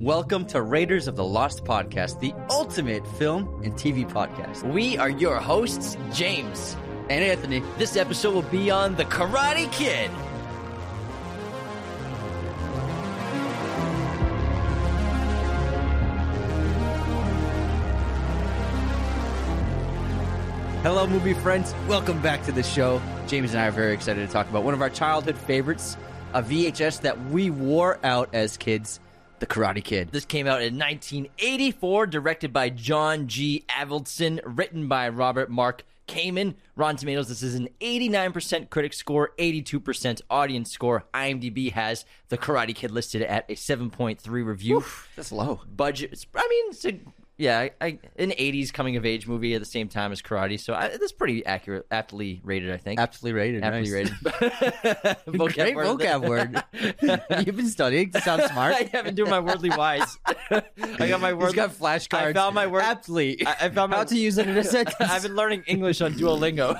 Welcome to Raiders of the Lost Podcast, the ultimate film and TV podcast. We are your hosts, James. And Anthony. This episode will be on The Karate Kid. Hello, movie friends. Welcome back to the show. James and I are very excited to talk about one of our childhood favorites, a VHS that we wore out as kids, The Karate Kid. This came out in 1984, directed by John G. Avildsen, written by Robert Mark Kamen. Rotten Tomatoes, this is an 89% critic score, 82% audience score. IMDb has The Karate Kid listed at a 7.3 review. That's low. Budget, I mean, it's a yeah, I, I, an '80s coming of age movie at the same time as Karate, so I, that's pretty accurate, aptly rated, I think. Aptly rated. Aptly nice. rated. vocab Great word. vocab word. You've been studying. You sound smart. I have been doing my wordly wise. I got my word. He's got flashcards. I found my word aptly. I, I found my, how to use it in a sentence. I've been learning English on Duolingo.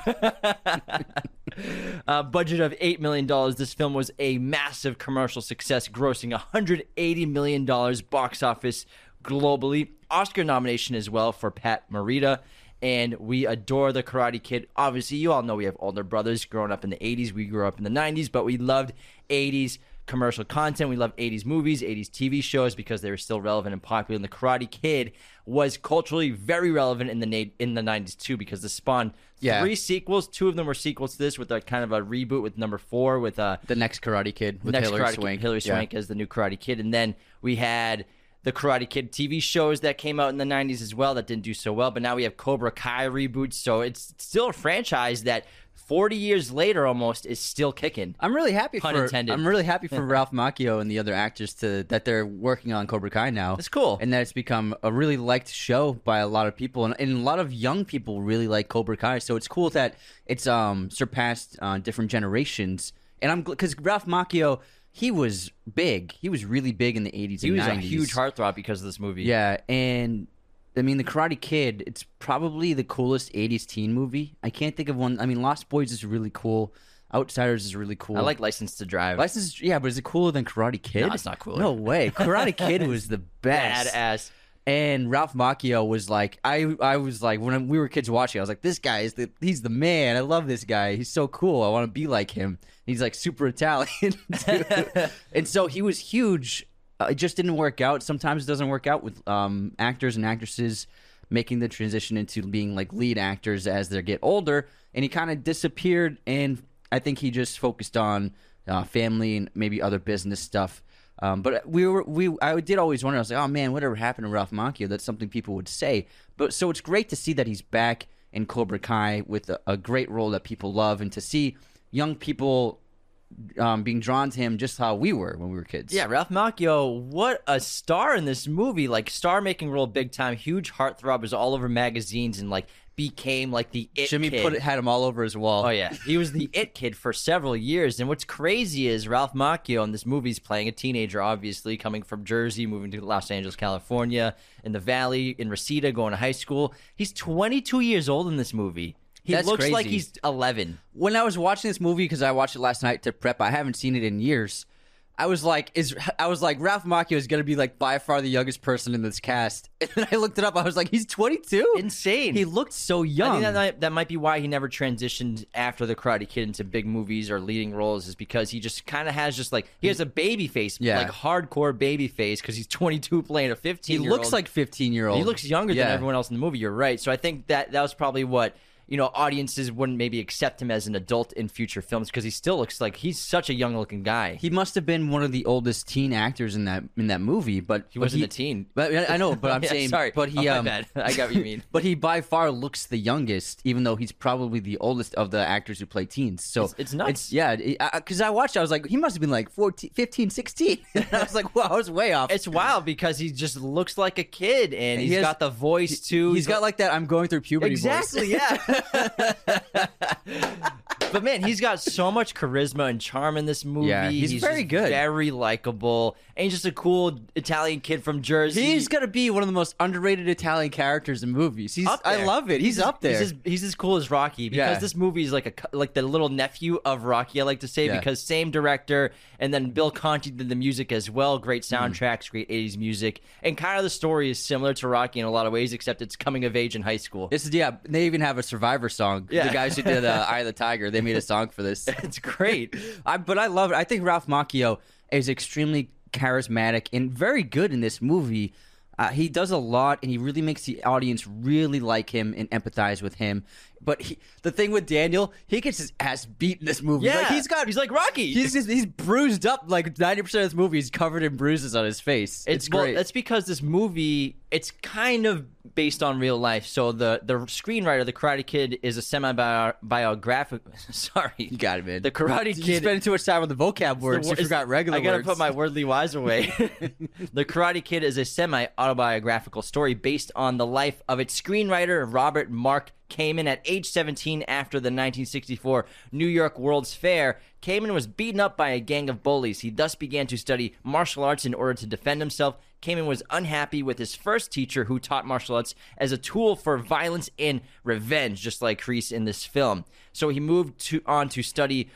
uh, budget of eight million dollars. This film was a massive commercial success, grossing 180 million dollars box office globally. Oscar nomination as well for Pat Morita. And we adore the Karate Kid. Obviously, you all know we have older brothers growing up in the 80s. We grew up in the 90s, but we loved 80s commercial content. We love 80s movies, 80s TV shows because they were still relevant and popular. And the Karate Kid was culturally very relevant in the na- in the 90s too because the spawned Yeah. three sequels. Two of them were sequels to this with a kind of a reboot with number four with uh, the next Karate Kid with next Hilary Karate Swank. Kid, Hilary Yeah. Swank as the new Karate Kid, and then we had the Karate Kid TV shows that came out in the '90s as well that didn't do so well. But now we have Cobra Kai reboots, so it's still a franchise that 40 years later almost is still kicking. I'm really happy Pun for intended. I'm really happy for Ralph Macchio and the other actors to that they're working on Cobra Kai now. It's cool. and that it's become a really liked show by a lot of people, and, and a lot of young people really like Cobra Kai. So it's cool that it's um surpassed uh, different generations. And I'm because Ralph Macchio he was big. He was really big in the 80s He was 90s. a huge heartthrob because of this movie. Yeah, and I mean, The Karate Kid, it's probably the coolest 80s teen movie. I can't think of one. I mean, Lost Boys is really cool. Outsiders is really cool. I like License to Drive. License, yeah, but is it cooler than Karate Kid? No, it's not cooler. No way. Karate Kid was the best. Badass. And Ralph Macchio was like, I, I was like, when we were kids watching, I was like, this guy is the, he's the man. I love this guy. He's so cool. I want to be like him. He's like super Italian, and so he was huge. Uh, it just didn't work out. Sometimes it doesn't work out with um, actors and actresses making the transition into being like lead actors as they get older. And he kind of disappeared. And I think he just focused on uh, family and maybe other business stuff. Um, but we were we I did always wonder. I was like, oh man, whatever happened to Ralph Macchio? That's something people would say. But so it's great to see that he's back in Cobra Kai with a, a great role that people love, and to see young people um, being drawn to him just how we were when we were kids. Yeah, Ralph Macchio, what a star in this movie! Like star making role, big time, huge heartthrob, was all over magazines and like became like the it Jimmy kid. put it, had him all over his wall. Oh yeah, he was the it kid for several years. And what's crazy is Ralph Macchio in this movie is playing a teenager, obviously coming from Jersey, moving to Los Angeles, California, in the Valley, in Reseda, going to high school. He's 22 years old in this movie. He That's looks like he's 11. when I was watching this movie because I watched it last night to prep, I haven't seen it in years. I was like, is I was like, Ralph Macchio is going to be like by far the youngest person in this cast, and then I looked it up. I was like, he's 22. Insane. He looked so I young. think that might, that might be why he never transitioned after the Karate Kid into big movies or leading roles, is because he just kind of has just like he has a baby face, Yeah. like hardcore baby face, because he's 22 playing a 15. he looks like 15 year old. He looks younger Yeah. than everyone else in the movie. You're right. So I think that that was probably what you know audiences wouldn't maybe accept him as an adult in future films because he still looks like he's such a young looking guy. He must have been one of the oldest teen actors in that in that movie, but He wasn't a teen. But I know, but I'm Yeah, saying, sorry. but he, Oh, um. I got what you mean. But he by far looks the youngest, even though he's probably the oldest of the actors who play teens. So It's- it's nuts. yeah, because I watched, I was like, he must have been like 14, 15, 16. and I was like, wow, I was way off. It's wild because he just looks like a kid and He he's has- got the voice too. He's got like that. I'm going through puberty. voice. Exactly, yeah. but man, he's got so much charisma and charm in this movie. Yeah, he's very good. very likable, and he's just a cool Italian kid from Jersey. He's gonna be one of the most underrated Italian characters in movies. He's, I love it. He's, up there. He's as, he's as cool as Rocky because Yeah. this movie is like a like the little nephew of Rocky. I like to say Yeah. because same director, and then Bill Conti did the music as well. Great Mm-hmm. soundtracks, great '80s music, and kind of the story is similar to Rocky in a lot of ways, except it's coming of age in high school. This is yeah. They even have a Survivor song. Yeah. The guys who did uh, Eye of the Tiger, they made a song for this. it's great. I, but I love it. I think Ralph Macchio is extremely charismatic and very good in this movie. Uh, he does a lot, and he really makes the audience really like him and empathize with him. But he, the thing with Daniel, he gets his ass beat in this movie. Yeah, like, he's got he's like Rocky. He's just, he's bruised up. Like ninety percent of this movie, he's covered in bruises on his face. It's, well, great. that's because this movie it's kind of based on real life. So the the screenwriter, the Karate Kid, is a semi biographic. Sorry, you got it, man. The Karate Kid. You spending too much time on the vocab words. The you forgot regular I gotta words. put my worldly wise away. the Karate Kid is a semi autobiographical story based on the life of its screenwriter Robert Mark Kamen. At age 17, after the 1964 New York World's Fair, Kamen was beaten up by a gang of bullies. He thus began to study martial arts in order to defend himself. Kamen was unhappy with his first teacher who taught martial arts as a tool for violence and revenge, just like Kreese in this film. So he moved to, on to study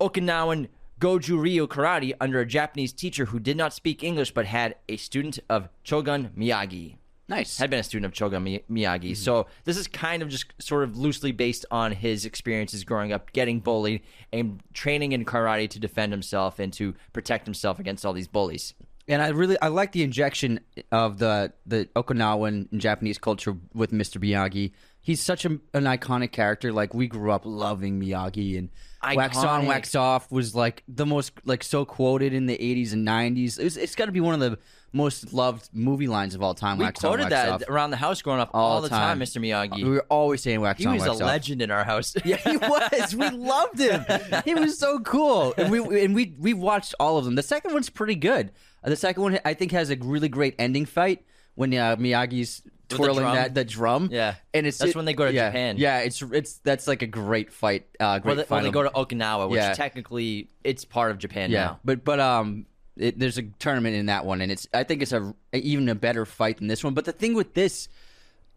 Okinawan Goju Ryu karate under a Japanese teacher who did not speak English but had a student of Chojun Miyagi. Nice. Had been a student of Chogun Mi- Miyagi. Mm-hmm. So this is kind of just sort of loosely based on his experiences growing up, getting bullied, and training in karate to defend himself and to protect himself against all these bullies. and I really I like the injection of the the Okinawan and Japanese culture with Mr. Miyagi. He's such a, an iconic character. Like we grew up loving Miyagi and Wax On, Wax Off was like the most like so quoted in the 80s and 90s. It's, it's got to be one of the most loved movie lines of all time. We wax on, quoted wax that off. around the house growing up all all, the time, Mr. Miyagi. We were always saying Wax he On, was a Off. legend in our house. Yeah, he was. We loved him. He was so cool, and we and we we watched all of them. The second one's pretty good. The second one, I think, has a really great ending fight when uh, Miyagi's twirling drum? that the drum. Yeah. and it's That's it- when they go to yeah, Japan. Yeah, it's it's that's like a great fight. Uh, great Well, they, well, they go to Okinawa, which Yeah. technically it's part of Japan yeah, now. but but um, it, there's a tournament in that one, and it's I think it's a even a better fight than this one. But the thing with this,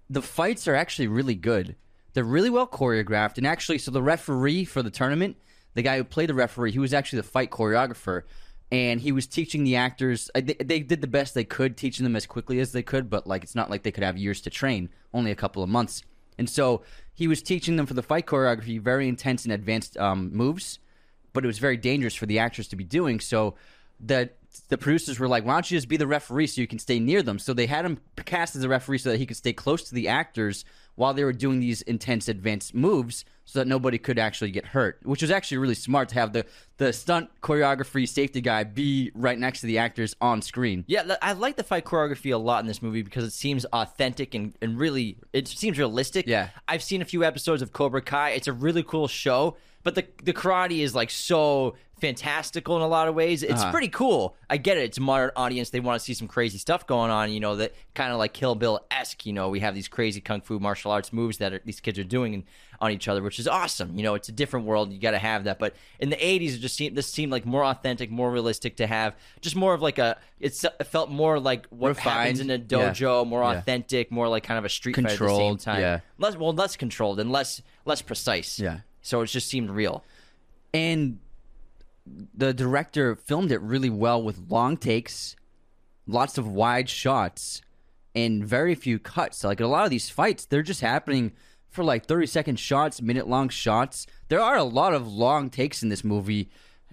the fights are actually really good. They're really well choreographed, and actually, so the referee for the tournament, the guy who played the referee, he was actually the fight choreographer, and he was teaching the actors. They, they did the best they could, teaching them as quickly as they could, but like it's not like they could have years to train, only a couple of months. And so he was teaching them for the fight choreography, very intense and advanced um, moves but it was very dangerous for the actors to be doing. So that the producers were like, "Why don't you just be the referee so you can stay near them?" So they had him cast as a referee so that he could stay close to the actors while they were doing these intense advanced moves, so that nobody could actually get hurt. Which was actually really smart to have the the stunt choreography safety guy be right next to the actors on screen. Yeah, I like the fight choreography a lot in this movie because it seems authentic and, and really it seems realistic. Yeah. I've seen a few episodes of Cobra Kai. It's a really cool show, but the the karate is like so fantastical in a lot of ways. It's Uh-huh. pretty cool. I get it. It's a modern audience. They want to see some crazy stuff going on. You know that kind of like Kill Bill esque. You know, we have these crazy kung fu martial arts moves that are, these kids are doing on each other, which is awesome. You know, it's a different world. You got to have that. But in the '80s, it just seemed this seemed like more authentic, more realistic to have. Just more of like a. It's, it felt more like what Refined. happens in a Yeah. dojo, more Yeah. authentic, more like kind of a street fight at the same time. yeah. Less well, less controlled and less less precise. Yeah. So it just seemed real. and the director filmed it really well with long takes, lots of wide shots, and very few cuts. Like a lot of these fights, they're just happening for like 30 second shots, minute long shots. There are a lot of long takes in this movie,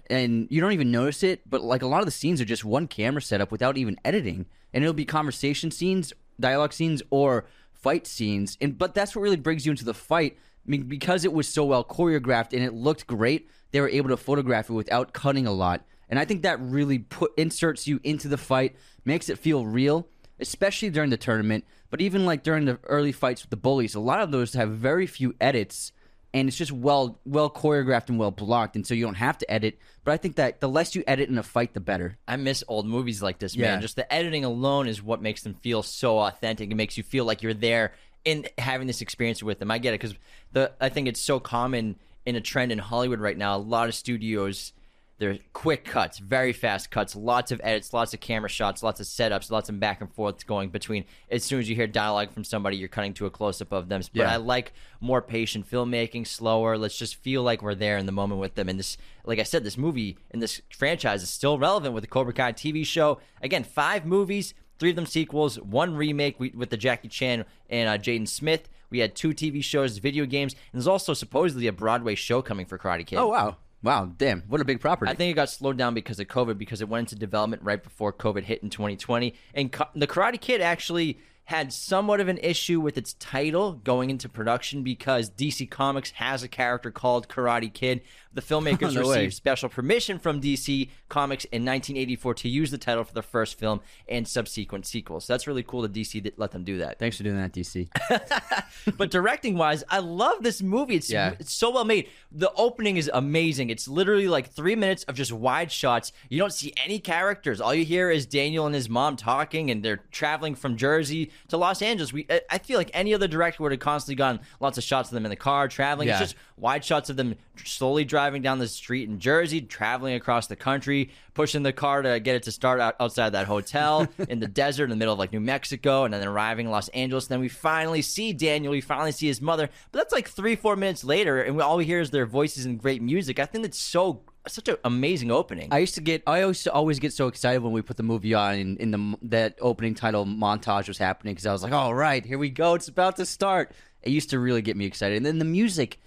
and you don't even notice it, but like a lot of the scenes are just one camera setup without even editing. And it'll be conversation scenes, dialogue scenes, or fight scenes. And but that's what really brings you into the fight I mean, because it was so well choreographed and it looked great, they were able to photograph it without cutting a lot. And I think that really put inserts you into the fight, makes it feel real, especially during the tournament. But even like during the early fights with the bullies, a lot of those have very few edits, and it's just well well choreographed and well blocked, and so you don't have to edit. But I think that the less you edit in a fight, the better. I miss old movies like this, Yeah. man. Just the editing alone is what makes them feel so authentic. It makes you feel like you're there in having this experience with them. I get it because the I think it's so common in a trend in Hollywood right now. A lot of studios, they're quick cuts, very fast cuts, lots of edits, lots of camera shots, lots of setups, lots of back and forth going between. As soon as you hear dialogue from somebody, you're cutting to a close up of them. But Yeah. I like more patient filmmaking, slower. Let's just feel like we're there in the moment with them. And this, like I said, this movie and this franchise is still relevant with the Cobra Kai TV show. Again, five movies, three of them sequels, one remake with the Jackie Chan and uh, Jaden Smith. We had two TV shows, video games, and there's also supposedly a Broadway show coming for Karate Kid. Oh wow, wow, damn, what a big property! I think it got slowed down because of COVID because it went into development right before COVID hit in 2020. And the Karate Kid actually had somewhat of an issue with its title going into production because DC Comics has a character called Karate Kid. The filmmakers No way. received special permission from DC Comics in 1984 to use the title for the first film and subsequent sequels. So that's really cool that DC did let them do that. Thanks for doing that, DC. But directing wise, I love this movie. It's Yeah. it's so well made. The opening is amazing. It's literally like three minutes of just wide shots. You don't see any characters. All you hear is Daniel and his mom talking, and they're traveling from Jersey to Los Angeles. We I- feel like any other director would have constantly gotten lots of shots of them in the car traveling. Yeah. It's just wide shots of them slowly driving down the street in Jersey, traveling across the country, pushing the car to get it to start out outside that hotel in the desert in the middle of like New Mexico, and then arriving in Los Angeles. then we finally see Daniel. We finally see his mother, but that's like three, four minutes later, and we, all we hear is their voices and great music. I think that's so such an amazing opening. I used to get, I always always get so excited when we put the movie on and in the that opening title montage was happening because I was like, all right, here we go, it's about to start. It used to really get me excited, and then the music.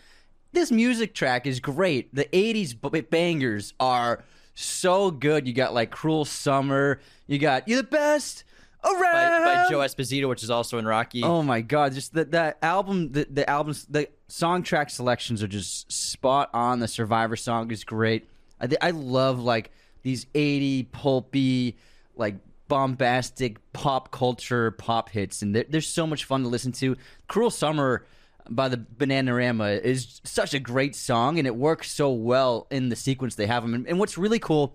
This music track is great. The '80s b- bangers are so good. You got like "Cruel Summer." You got "You're the Best." by, Around. by Joe Esposito, which is also in Rocky. Oh my god! Just that that album, the the albums, the song track selections are just spot on. The Survivor song is great. I thi- I love like these eighty pulpy, like bombastic pop culture pop hits, and they're, they're so much fun to listen to. "Cruel Summer" by the Bananarama is such a great song, and it works so well in the sequence they have them. And, and what's really cool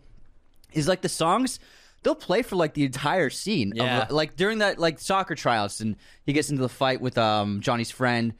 is like the songs they'll play for like the entire scene. of, Yeah. like during that like soccer tryouts, and he gets into the fight with um Johnny's friend,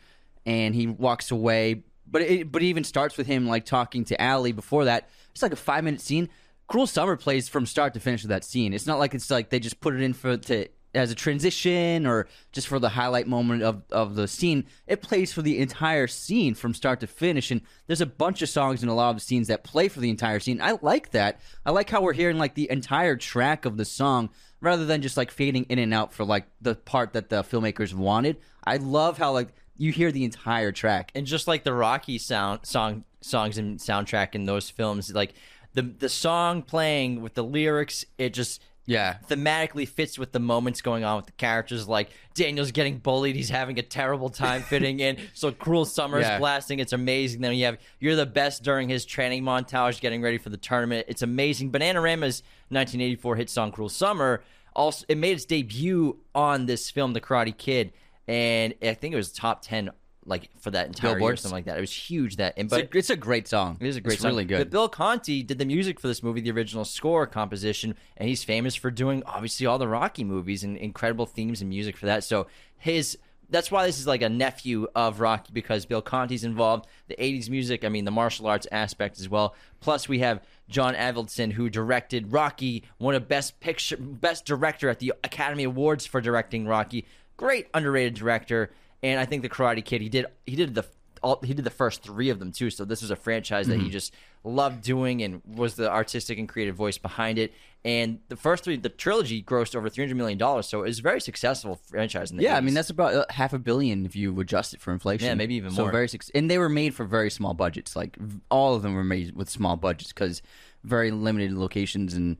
and he walks away. But it, but it even starts with him like talking to Allie before that. It's like a five minute scene. Cruel Summer plays from start to finish of that scene. It's not like it's like they just put it in for to as a transition or just for the highlight moment of, of the scene. It plays for the entire scene from start to finish. And there's a bunch of songs in a lot of the scenes that play for the entire scene. I like that. I like how we're hearing like the entire track of the song rather than just like fading in and out for like the part that the filmmakers wanted. I love how like you hear the entire track. and just like the Rocky sound song songs and soundtrack in those films, like the the song playing with the lyrics, it just Yeah. thematically fits with the moments going on with the characters. Like Daniel's getting bullied, he's having a terrible time fitting in. So cruel summer is Yeah. blasting, it's amazing. Then you have you're the best during his training montage, getting ready for the tournament. It's amazing. Bananarama's 1984 hit song "Cruel Summer" also it made its debut on this film, The Karate Kid, and I think it was top ten like for that entire year, or something like that. It was huge. That and It's, but a, it's a great song. it is a great it's song. really good. But Bill Conti did the music for this movie, the original score composition, and he's famous for doing obviously all the Rocky movies and incredible themes and music for that. So his that's why this is like a nephew of Rocky because Bill Conti's involved. The '80s music, I mean, the martial arts aspect as well. Plus, we have John Avildsen who directed Rocky, won a best picture, best director at the Academy Awards for directing Rocky. Great underrated director, and I think the Karate Kid he did he did the all, he did the first three of them too. So this was a franchise that Mm-hmm. he just loved doing and was the artistic and creative voice behind it. And the first three, the trilogy, grossed over three hundred million dollars. So it was a very successful franchise. In the Yeah, I mean that's about uh, half a billion if you adjust it for inflation. Yeah, maybe even so more. Very and they were made for very small budgets. Like all of them were made with small budgets because very limited locations and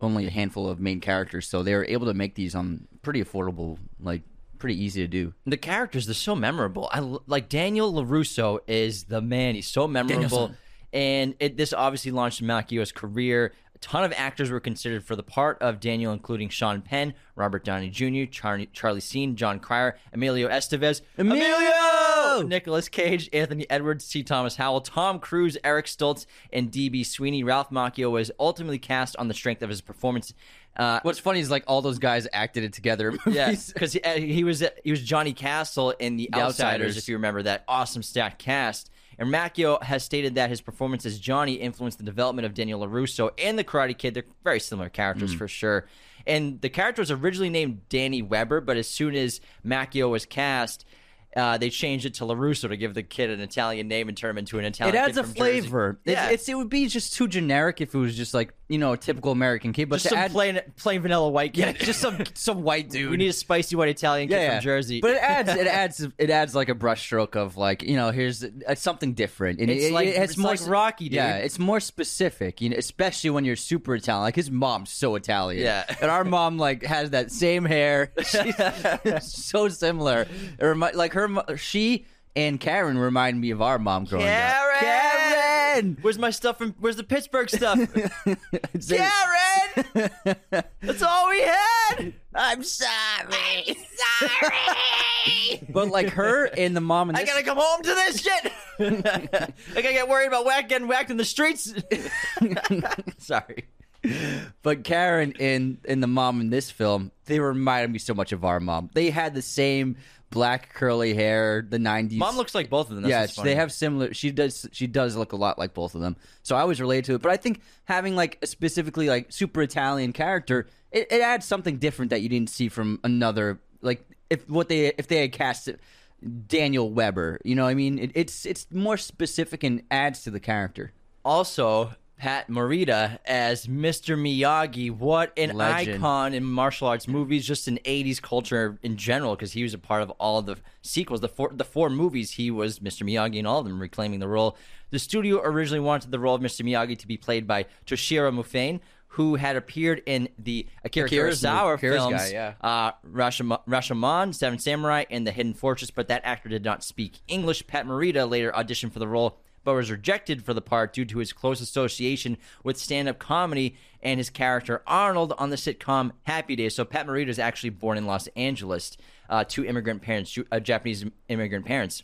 only a handful of main characters. So they were able to make these on pretty affordable like pretty easy to do. The characters, they're so memorable. I like Daniel LaRusso is the man. He's so memorable. Danielson. And it, this obviously launched Macchio's career. A ton of actors were considered for the part of Daniel, including Sean Penn, Robert Downey Jr., Charlie, Charlie Sheen, Jon Cryer, Emilio Estevez, Emilio! Nicolas Cage, Anthony Edwards, C. Thomas Howell, Tom Cruise, Eric Stoltz, and D.B. Sweeney. Ralph Macchio was ultimately cast on the strength of his performance. Uh, What's funny is like all those guys acted it together. in movies. because he, uh, he was he was Johnny Castle in the, Outsiders, Outsiders. if you remember that awesome stacked cast. And Macchio has stated that his performance as Johnny influenced the development of Daniel LaRusso and the Karate Kid. They're very similar characters Mm. for sure. And the character was originally named Danny Weber, but as soon as Macchio was cast, uh, they changed it to LaRusso to give the kid an Italian name and turn him into an Italian. it adds a flavor. Yeah. it would be just too generic if it was just like you know a typical American kid, but just to some add plain, plain vanilla white kid. yeah, just some some white dude. we need a spicy white Italian kid yeah, yeah. from Jersey. But it adds it adds it adds like a brushstroke of like you know here's uh, something different. And It's it, like- it has it's more like Rocky, dude. Yeah, it's more specific. You know, especially when you're super Italian. Like his mom's so Italian. Yeah. and our mom like has that same hair. She's so similar. It remi- like her she and Karen remind me of our mom growing Karen! up. Karen. Where's my stuff from? Where's the Pittsburgh stuff? It's- Karen! That's all we had. I'm sorry. sorry. but like her and the mom and I this- gotta come home to this shit. I gotta get worried about whack getting whacked in the streets. Sorry. But Karen and and the mom in this film, they reminded me so much of our mom. They had the same black curly hair, the '90s. Mom looks like both of them. That's yeah, they have similar. She does. She does look a lot like both of them. So I always relate to it. But I think having like a specifically like super Italian character, it, it adds something different that you didn't see from another. Like if what they if they had cast Daniel Weber, you know, what I mean, it, it's it's more specific and adds to the character. Also, Pat Morita as Mr. Miyagi. What an Legend. icon in martial arts movies, just in 80s culture in general, because he was a part of all the sequels. The four, the four movies, he was Mr. Miyagi in all of them, reclaiming the role. The studio originally wanted the role of Mr. Miyagi to be played by Toshiro Mifune, who had appeared in the Akira Akira's Kurosawa Akira's films, guy, yeah. uh, Rashomon, Rashomon, Seven Samurai, and The Hidden Fortress, but that actor did not speak English. Pat Morita later auditioned for the role, but was rejected for the part due to his close association with stand-up comedy and his character Arnold on the sitcom Happy Days. So Pat Morita is actually born in Los Angeles uh, to immigrant parents, uh, Japanese immigrant parents.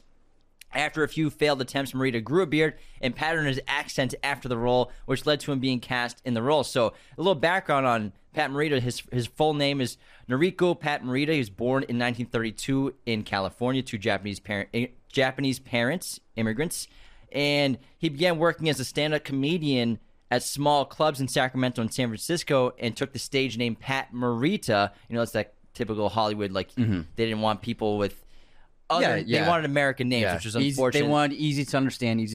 After a few failed attempts, Morita grew a beard and patterned his accent after the role, which led to him being cast in the role. So, a little background on Pat Morita. His his full name is Noriko Pat Morita. He was born in 1932 in California to Japanese parent eh, Japanese parents, immigrants, and he began working as a stand-up comedian at small clubs in Sacramento and San Francisco, and took the stage name Pat Morita. You know, it's that typical Hollywood like they didn't want people with. Other, Mm-hmm. Yeah, They wanted American names, which is Easy- unfortunate. They wanted easy to understand, easy.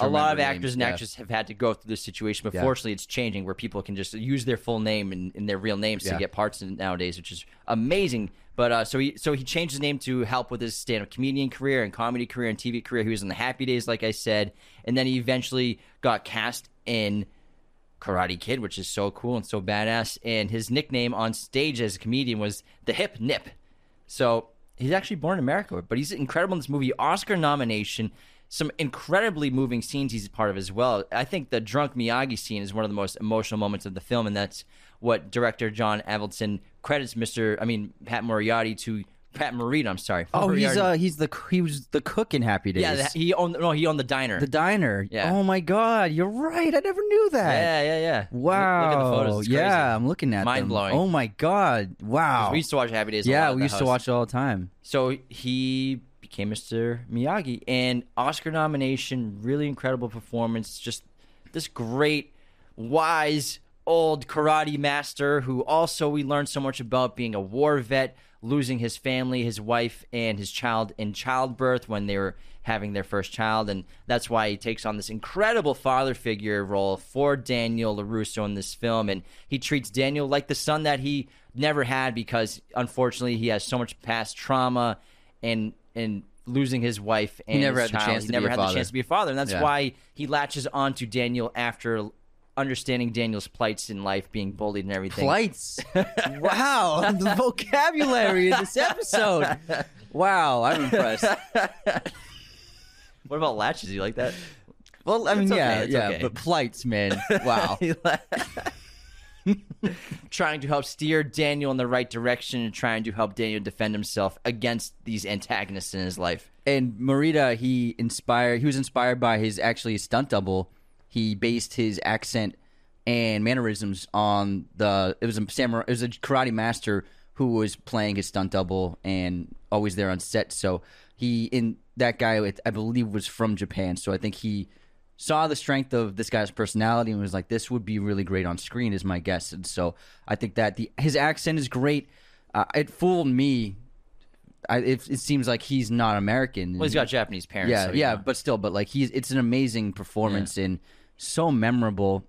A lot of actors and yeah. actresses have had to go through this situation, but Yeah. fortunately, it's changing where people can just use their full name and, and their real names to get parts nowadays, which is amazing. But uh, so he so he changed his name to help with his stand-up comedian career and comedy career and TV career. He was in the Happy Days, like I said, and then he eventually got cast in Karate Kid, which is so cool and so badass. And his nickname on stage as a comedian was the Hip Nip. So he's actually born in America, but he's incredible in this movie. Oscar nomination, some incredibly moving scenes he's a part of as well. I think the drunk Miyagi scene is one of the most emotional moments of the film, and that's what director John Avildsen credits Mr. I mean Pat Moriarty to Pat Morita. I'm sorry. Oh, he's uh he's the he was the cook in Happy Days. yeah. the- He owned no. He owned the diner. the diner. Yeah. Oh my God, you're right. I never knew that. yeah, yeah, yeah. Wow. Look, at the photos. Yeah, I'm looking at them. Mind-blowing. Oh my God. Wow. We used to watch Happy Days. yeah, we used to watch it all the time. So he became Mr. Miyagi, and Oscar nomination, really incredible performance. Just this great, wise old karate master who also we learned so much about being a war vet, losing his family, his wife, and his child in childbirth when they were having their first child, and that's why he takes on this incredible father figure role for Daniel LaRusso in this film, and he treats Daniel like the son that he never had because unfortunately he has so much past trauma and and losing his wife and never his had the chance he to be never a had father. the chance to be a father, and that's Yeah. why he latches on to Daniel after understanding Daniel's plights in life, being bullied and everything. Plights. wow, the vocabulary in this episode. Wow, I'm impressed. What about latches? You like that? Well, I mean, It's yeah, it's yeah, okay. but plights, man. Wow. trying to help steer Daniel in the right direction and trying to help Daniel defend himself against these antagonists in his life. and Morita, he inspired. He was inspired by his actually his stunt double. He based his accent and mannerisms on the. It was a samurai. It was a karate master who was playing his stunt double and always there on set. So he in that guy, I believe, was from Japan. So I think he saw the strength of this guy's personality and was like, "This would be really great on screen," is my guess. And so I think that the his accent is great. Uh, it fooled me. I, it, it seems like he's not American. Well, he's got Japanese parents. yeah, so, yeah, but still, but like he's it's an amazing performance and so memorable.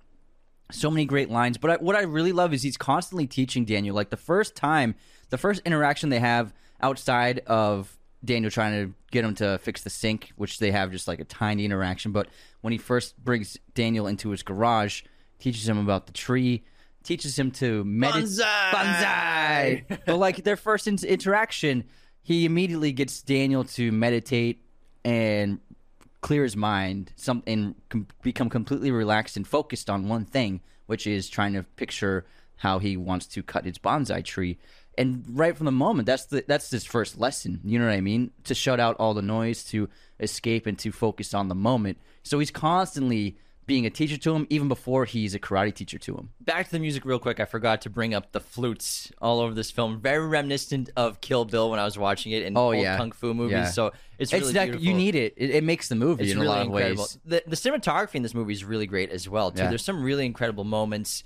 So many great lines, but I, what I really love is he's constantly teaching Daniel. Like the first time, the first interaction they have outside of Daniel trying to get him to fix the sink, which they have just like a tiny interaction. But when he first brings Daniel into his garage, teaches him about the tree, teaches him to meditate. Bonsai! Bonsai! but like their first in- interaction, he immediately gets Daniel to meditate and clear his mind, some and com- become completely relaxed and focused on one thing, which is trying to picture how he wants to cut his bonsai tree. And right from the moment, that's the that's his first lesson. You know what I mean? To shut out all the noise, to escape, and to focus on the moment. So he's constantly being a teacher to him, even before he's a karate teacher to him. Back to the music real quick. I forgot to bring up the flutes all over this film. Very reminiscent of Kill Bill when I was watching it in Oh old yeah, kung fu movies. Yeah. So it's really like you need it. it. It makes the movie It's in really a lot of ways. The, the cinematography in this movie is really great as well too. Yeah. There's some really incredible moments.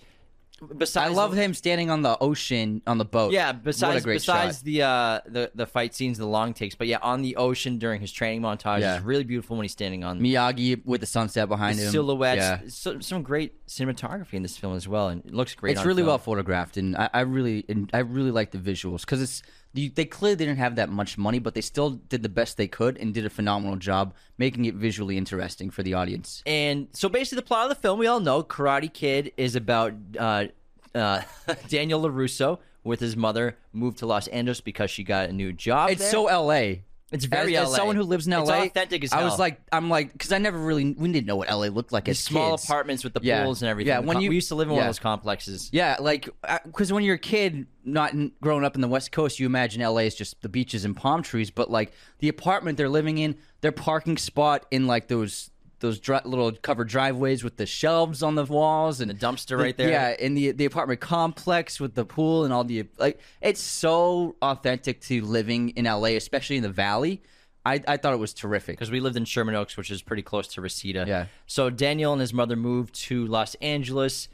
I love him standing on the ocean on the boat. Yeah, what a besides besides shot. the uh the the fight scenes, the long takes, but yeah, on the ocean during his training montage Yeah. is really beautiful when he's standing on Miyagi with the sunset behind the him. silhouettes. Yeah. So, some great cinematography in this film as well, and it looks great. It's really film. well photographed, and I, I really, and I really like the visuals because it's they clearly didn't have that much money, but they still did the best they could and did a phenomenal job making it visually interesting for the audience. And so basically, the plot of the film we all know Karate Kid is about uh, uh, Daniel LaRusso with his mother moved to Los Angeles because she got a new job. It's there. so L.A. It's very as, as someone who lives in LA. It's authentic as hell. I was like, I'm like, because I never really, we didn't know what LA looked like These as small kids. apartments with the Yeah. pools and everything. Yeah, when you- we used to live in one yeah. of those complexes. Yeah, like uh, because when you're a kid, not in, growing up in the West Coast, you imagine LA is just the beaches and palm trees. But like the apartment they're living in, their parking spot in like those those dri- little covered driveways with the shelves on the walls and a dumpster the- right there. Yeah, in the the apartment complex with the pool and all the like, it's so authentic to living in LA, especially in the Valley. I, I thought it was terrific. because we lived in Sherman Oaks, which is pretty close to Reseda. Yeah. So Daniel and his mother moved to Los Angeles.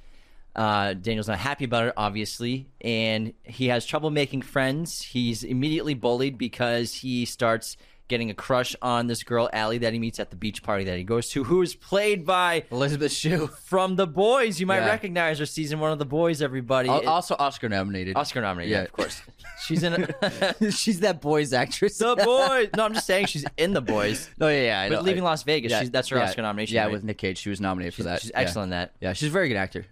Uh, Daniel's not happy about it, obviously, and he has trouble making friends. He's immediately bullied because he starts getting a crush on this girl, Allie, that he meets at the beach party that he goes to, who is played by Elizabeth Shue, from The Boys. You might Yeah. recognize her, season one of The Boys. Everybody, It- also Oscar nominated. Oscar nominated, yeah, Yeah. of course. She's in a, She's that boys actress. The Boys. No, I'm just saying she's in The Boys. No, oh, yeah, yeah. I But know. leaving Las Vegas, she's, that's her yeah, Oscar nomination. Yeah, right? with Nick Cage, she was nominated for that. She's Yeah. excellent in that. Yeah, she's a very good actor.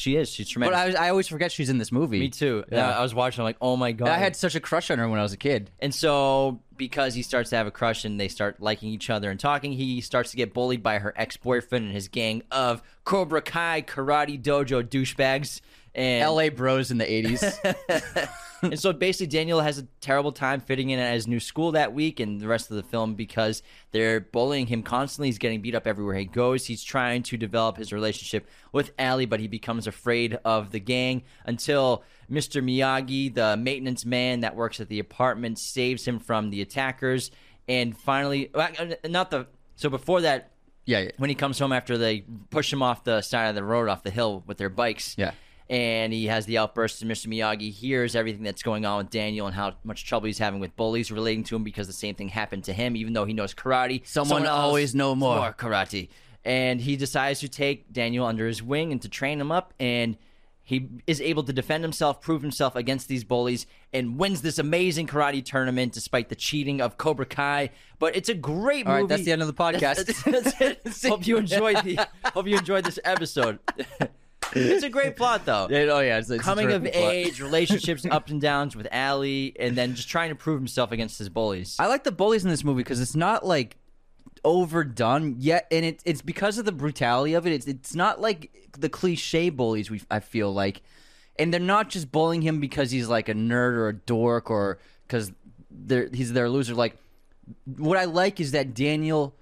She is. She's But tremendous. I, was, I always forget she's in this movie. Me too. Yeah. Yeah. I was watching. I'm like, oh my god. I had such a crush on her when I was a kid. and so because he starts to have a crush and they start liking each other and talking, he starts to get bullied by her ex boyfriend and his gang of Cobra Kai karate dojo douchebags. And L.A. Bros in the '80s. and so basically Daniel has a terrible time fitting in at his new school that week and the rest of the film because they're bullying him constantly. He's getting beat up everywhere he goes. He's trying to develop his relationship with Allie, but he becomes afraid of the gang until Mr. Miyagi, the maintenance man that works at the apartment, saves him from the attackers. And finally, uh, not the so before that, yeah, yeah. when he comes home after they push him off the side of the road off the hill with their bikes. Yeah. And he has the outburst, and Mr. Miyagi hears everything that's going on with Daniel and how much trouble he's having with bullies relating to him because the same thing happened to him, even though he knows karate. Someone else always know more. more karate. And he decides to take Daniel under his wing and to train him up. And he is able to defend himself, prove himself against these bullies, and wins this amazing karate tournament despite the cheating of Cobra Kai. But it's a great All movie. right, that's the end of the podcast. That's- that's it. hope you enjoyed the. Hope you enjoyed this episode. it's a great plot, though. Yeah, oh yeah, it's, it's a Coming of plot. age, relationships, ups and downs with Allie, and then just trying to prove himself against his bullies. I like the bullies in this movie because it's not like overdone yet, and it, it's because of the brutality of it. It's it's not like the cliche bullies. We I feel like, and they're not just bullying him because he's like a nerd or a dork or because they're he's their loser. Like what I like is that Daniel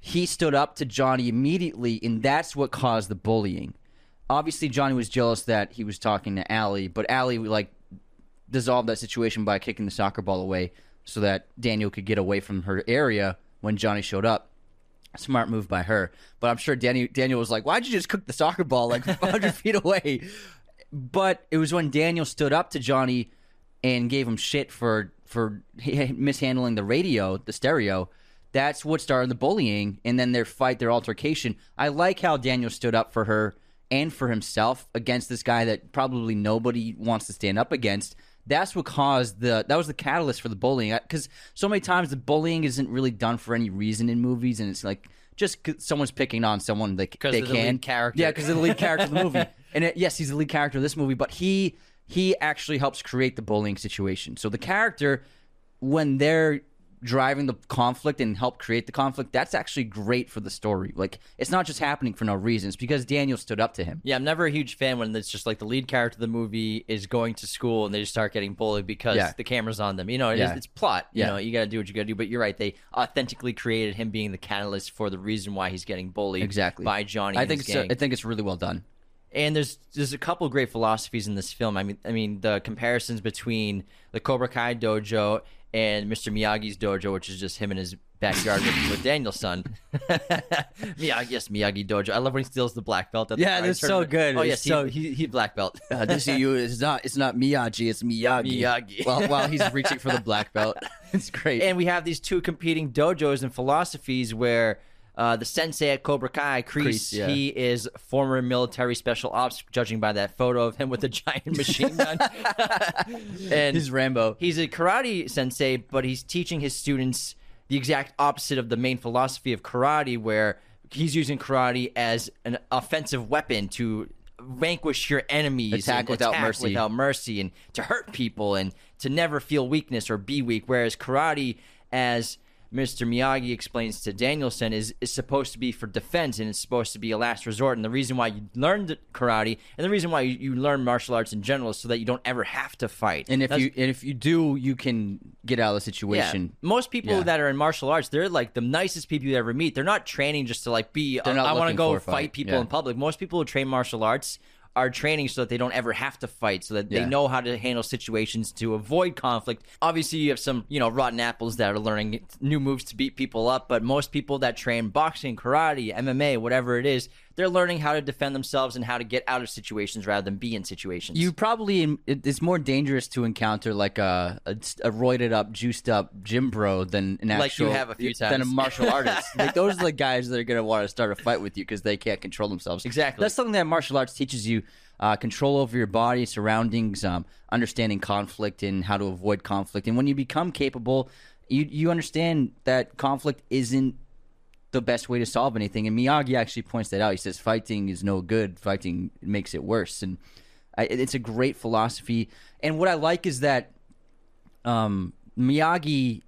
he stood up to Johnny immediately, and that's what caused the bullying. Obviously, Johnny was jealous that he was talking to Allie, but Allie like dissolved that situation by kicking the soccer ball away so that Daniel could get away from her area when Johnny showed up. Smart move by her. But I'm sure Daniel, Daniel was like, why'd you just cook the soccer ball like 100 feet away? But it was when Daniel stood up to Johnny and gave him shit for, for mishandling the radio, the stereo. That's what started the bullying. And then their fight, their altercation. I like how Daniel stood up for her and for himself against this guy that probably nobody wants to stand up against that's what caused the that was the catalyst for the bullying. Because so many times the bullying isn't really done for any reason in movies and it's like just someone's picking on someone they, of the can. lead character. yeah because the lead character of the movie. And it, yes he's the lead character of this movie but he he actually helps create the bullying situation. So the character when they're driving the conflict and help create the conflict that's actually great for the story like it's not just happening for no reason it's because daniel stood up to him Yeah, I'm never a huge fan when it's just like the lead character of the movie is going to school and they just start getting bullied because Yeah. the camera's on them. You know, it is, Yeah. it's plot. You Yeah. know, you got to do what you got to do. But you're right; they authentically created him being the catalyst for the reason why he's getting bullied exactly by Johnny. i and think his it's gang. i think it's really well done and there's there's a couple great philosophies in this film. I mean, I mean the comparisons between the Cobra Kai dojo and Mr. Miyagi's dojo, which is just him in his backyard with, with Daniel's son. Miyagi, yes, Miyagi dojo. I love when he steals the black belt. At the Yeah, that's so good. Oh yes, so- he, he he black belt. Uh, this is you. It's not. It's not Miyagi. It's Miyagi. Miyagi. While, while he's reaching for the black belt, it's great. and we have these two competing dojos and philosophies where uh, the sensei at Cobra Kai, Kreese, Kreese, yeah. he is former military special ops, judging by that photo of him with a giant machine gun. and he's Rambo. he's a karate sensei, but he's teaching his students the exact opposite of the main philosophy of karate, where he's using karate as an offensive weapon to vanquish your enemies, Attack and without attack mercy. without mercy, and to hurt people, and to never feel weakness or be weak. Whereas karate, as Mr. Miyagi explains to Danielson, is, is supposed to be for defense and it's supposed to be a last resort. And the reason why you learned karate and the reason why you, you learn martial arts in general is so that you don't ever have to fight. and if That's- you and if you do, you can get out of the situation. yeah. Most people Yeah. that are in martial arts, they're like the nicest people you ever meet. They're not training just to like be. Not I want to go fight, fight. people Yeah. in public. Most people who train martial arts are training so that they don't ever have to fight, so that they know how to handle situations to avoid conflict. Obviously, you have some you know rotten apples that are learning new moves to beat people up, but most people that train boxing, karate, MMA, whatever it is, they're learning how to defend themselves and how to get out of situations rather than be in situations. You probably it's more dangerous to encounter like a a, a roided up, juiced up gym bro than an Like you actual have a few times. than a martial artist. like those are the guys that are gonna want to start a fight with you because they can't control themselves. Exactly. That's something that martial arts teaches you: uh, control over your body, surroundings, um, understanding conflict, and how to avoid conflict. And when you become capable, you you understand that conflict isn't the best way to solve anything. And Miyagi actually points that out. He says fighting is no good. Fighting makes it worse. And I, it's a great philosophy. And what I like is that um, Miyagi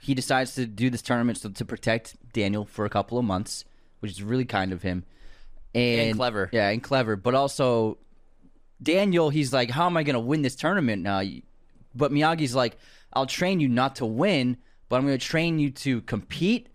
he decides to do this tournament so, to protect Daniel for a couple of months, which is really kind of him. And, And clever. yeah, and clever. But also, Daniel, he's like, how am I going to win this tournament now? But Miyagi's like, I'll train you not to win, but I'm going to train you to compete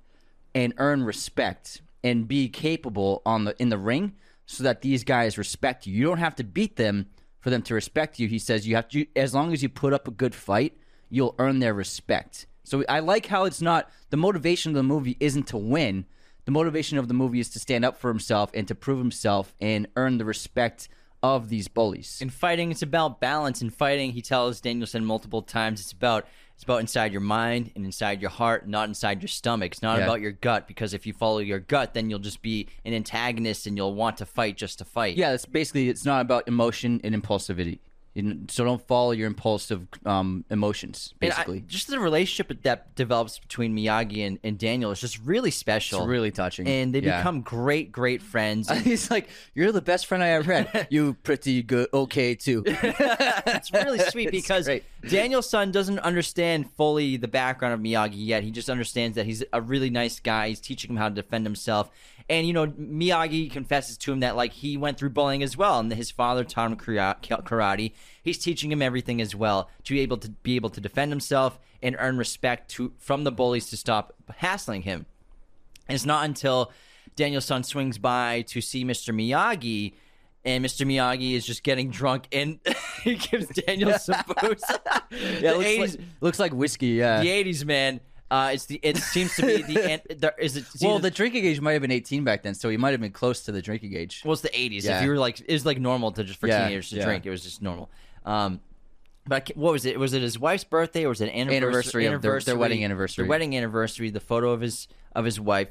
and earn respect and be capable on the in the ring so that these guys respect you. You don't have to beat them for them to respect you. He says you have to as long as you put up a good fight, you'll earn their respect. So I like how it's not the motivation of the movie isn't to win. The motivation of the movie is to stand up for himself and to prove himself and earn the respect of these bullies. In fighting, it's about balance. In fighting, he tells Danielson multiple times, it's about it's about inside your mind and inside your heart, not inside your stomach. It's not Yeah. about your gut because if you follow your gut, then you'll just be an antagonist and you'll want to fight just to fight. Yeah, it's basically it's not about emotion and impulsivity. You- So don't follow your impulsive um, emotions. And I- Basically, just the relationship that develops between Miyagi and, and Daniel is just really special. it's really touching. and they Yeah. become great, great friends. He's like, "You're the best friend I ever had. you pretty good, okay too." it's really sweet It's because great. Daniel-san doesn't understand fully the background of Miyagi yet. He just understands that he's a really nice guy. He's teaching him how to defend himself. And you know, Miyagi confesses to him that like he went through bullying as well, and his father taught him karate. He's teaching him everything as well to be able to be able to defend himself and earn respect to from the bullies to stop hassling him. And it's not until Daniel-san swings by to see Mr. Miyagi, and Mr. Miyagi is just getting drunk, and he gives Daniel some booze. Yeah, looks, 80s, like, looks like whiskey. Yeah. the 80s, man. Uh, it's the. It seems to be the. an- There is it. well, the drinking age might have been 18 back then, so he might have been close to the drinking age. well, it's the 80s. Yeah. If you were like, it was like normal to just for Yeah, teenagers to yeah. drink. It was just normal. Um, but what was it? Was it his wife's birthday or was it an anniversary? Anniversary of their- their wedding anniversary. Their wedding anniversary. The photo of his of his wife,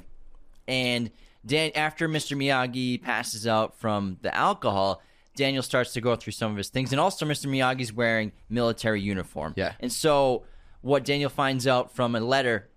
and Dan after Mr. Miyagi passes out from the alcohol. Daniel starts to go through some of his things, and also Mr. Miyagi's wearing military uniform. Yeah. and so what Daniel finds out from a letter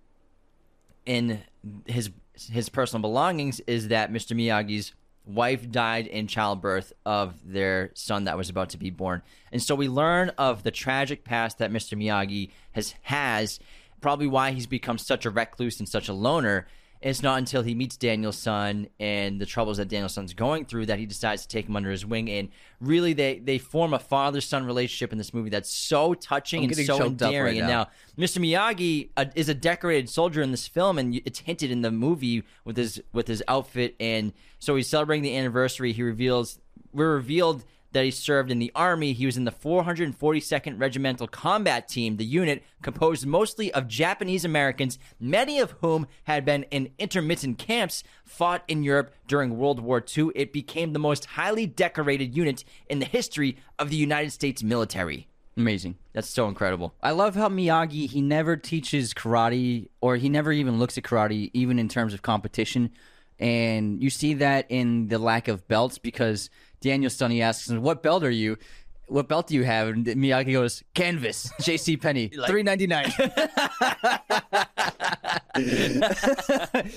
in his his personal belongings is that Mr. Miyagi's wife died in childbirth of their son that was about to be born. And so we learn of the tragic past that Mr. Miyagi has has, probably why he's become such a recluse and such a loner. And it's not until he meets Daniel-san and the troubles that Daniel-san's going through that he decides to take him under his wing. And really, they, they form a father son relationship in this movie that's so touching I'm and so endearing. right and now. now Mr. Miyagi uh, is a decorated soldier in this film, and it's hinted in the movie with his with his outfit. And so he's celebrating the anniversary. He reveals we're revealed that he served in the army. He was in the 442nd Regimental Combat Team, the unit composed mostly of Japanese Americans, many of whom had been in intermittent camps fought in Europe during World War II. It became the most highly decorated unit in the history of the United States military. Amazing. That's so incredible. I love how Miyagi he never teaches karate or he never even looks at karate even in terms of competition. And you see that in the lack of belts because Daniel Sonny asks him, What belt are you? What belt do you have? And Miyagi goes, Canvas, JC Penney, three ninety nine.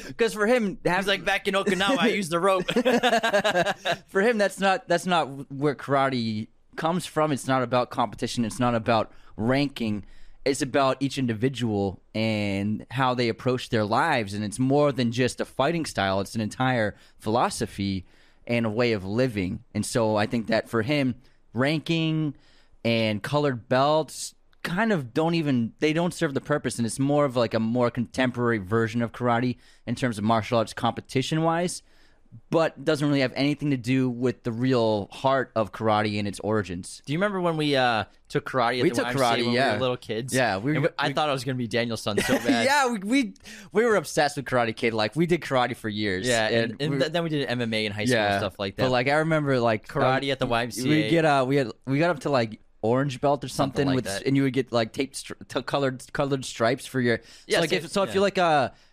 Because for him, I was like back in Okinawa, I used the rope. for him that's not that's not where karate comes from it's not about competition it's not about ranking it's about each individual and how they approach their lives and it's more than just a fighting style it's an entire philosophy and a way of living. And so i think that for him ranking and colored belts kind of don't even they don't serve the purpose. And it's more of like a more contemporary version of karate in terms of martial arts competition wise but doesn't really have anything to do with the real heart of karate and its origins. Do you remember when we uh, took karate? At We the took YMCA karate, when we yeah. were little kids. Yeah, we- And I we- thought I was gonna be Daniel-san so bad. yeah, we, we we were obsessed with Karate Kid. Like we did karate for years. yeah, and, and we- th- then we did MMA in high school and stuff like that. But like I remember like Karate uh, at the YMCA. We get uh we had we got up to like orange belt or something, like with that. and you would get like taped stri- t- colored colored stripes for your Yeah, so like so- if so if yeah. you like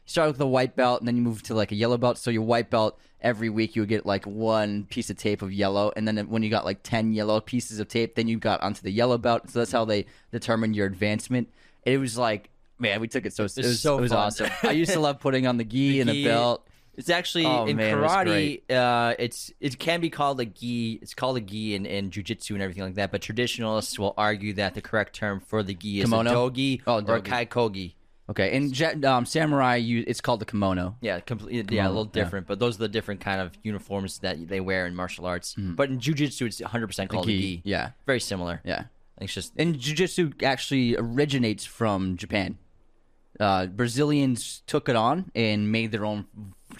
uh start with a white belt and then you move to like a yellow belt so your white belt every week you would get like one piece of tape of yellow and then when you got like 10 yellow pieces of tape then you got onto the yellow belt so that's how they determine your advancement it was like man we took it so it was, so it was awesome i used to love putting on the gi and the gi. belt It's actually Oh, in man, it karate. Uh, it's it can be called a gi. It's called a gi in, in jujitsu and everything like that. But traditionalists will argue that the correct term for the gi is Kimono? a dogi Oh, or a dogi. keikogi. Okay, and um, samurai, you, it's called the kimono. Yeah, completely. Yeah, a little Kimono, yeah. different, but those are the different kind of uniforms that they wear in martial arts. But in jujitsu, it's 100 percent called gi, gi. yeah. very similar. Yeah, it's just and jujitsu actually originates from Japan. Uh, Brazilians took it on and made their own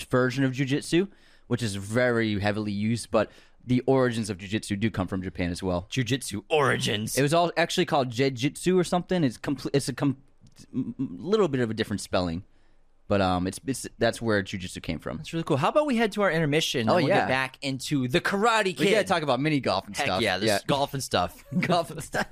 version of jujitsu, which is very heavily used. But the origins of jujitsu do come from Japan as well. jujitsu origins. It was all actually called jujutsu or something. It's complete. It's a com- little bit of a different spelling, but um, it's, it's that's where jujitsu came from. It's really cool. How about we head to our intermission? Oh, and we'll yeah. get back into the Karate Kid. We gotta talk about mini golf and Heck stuff. yeah, this golf and stuff. golf and stuff.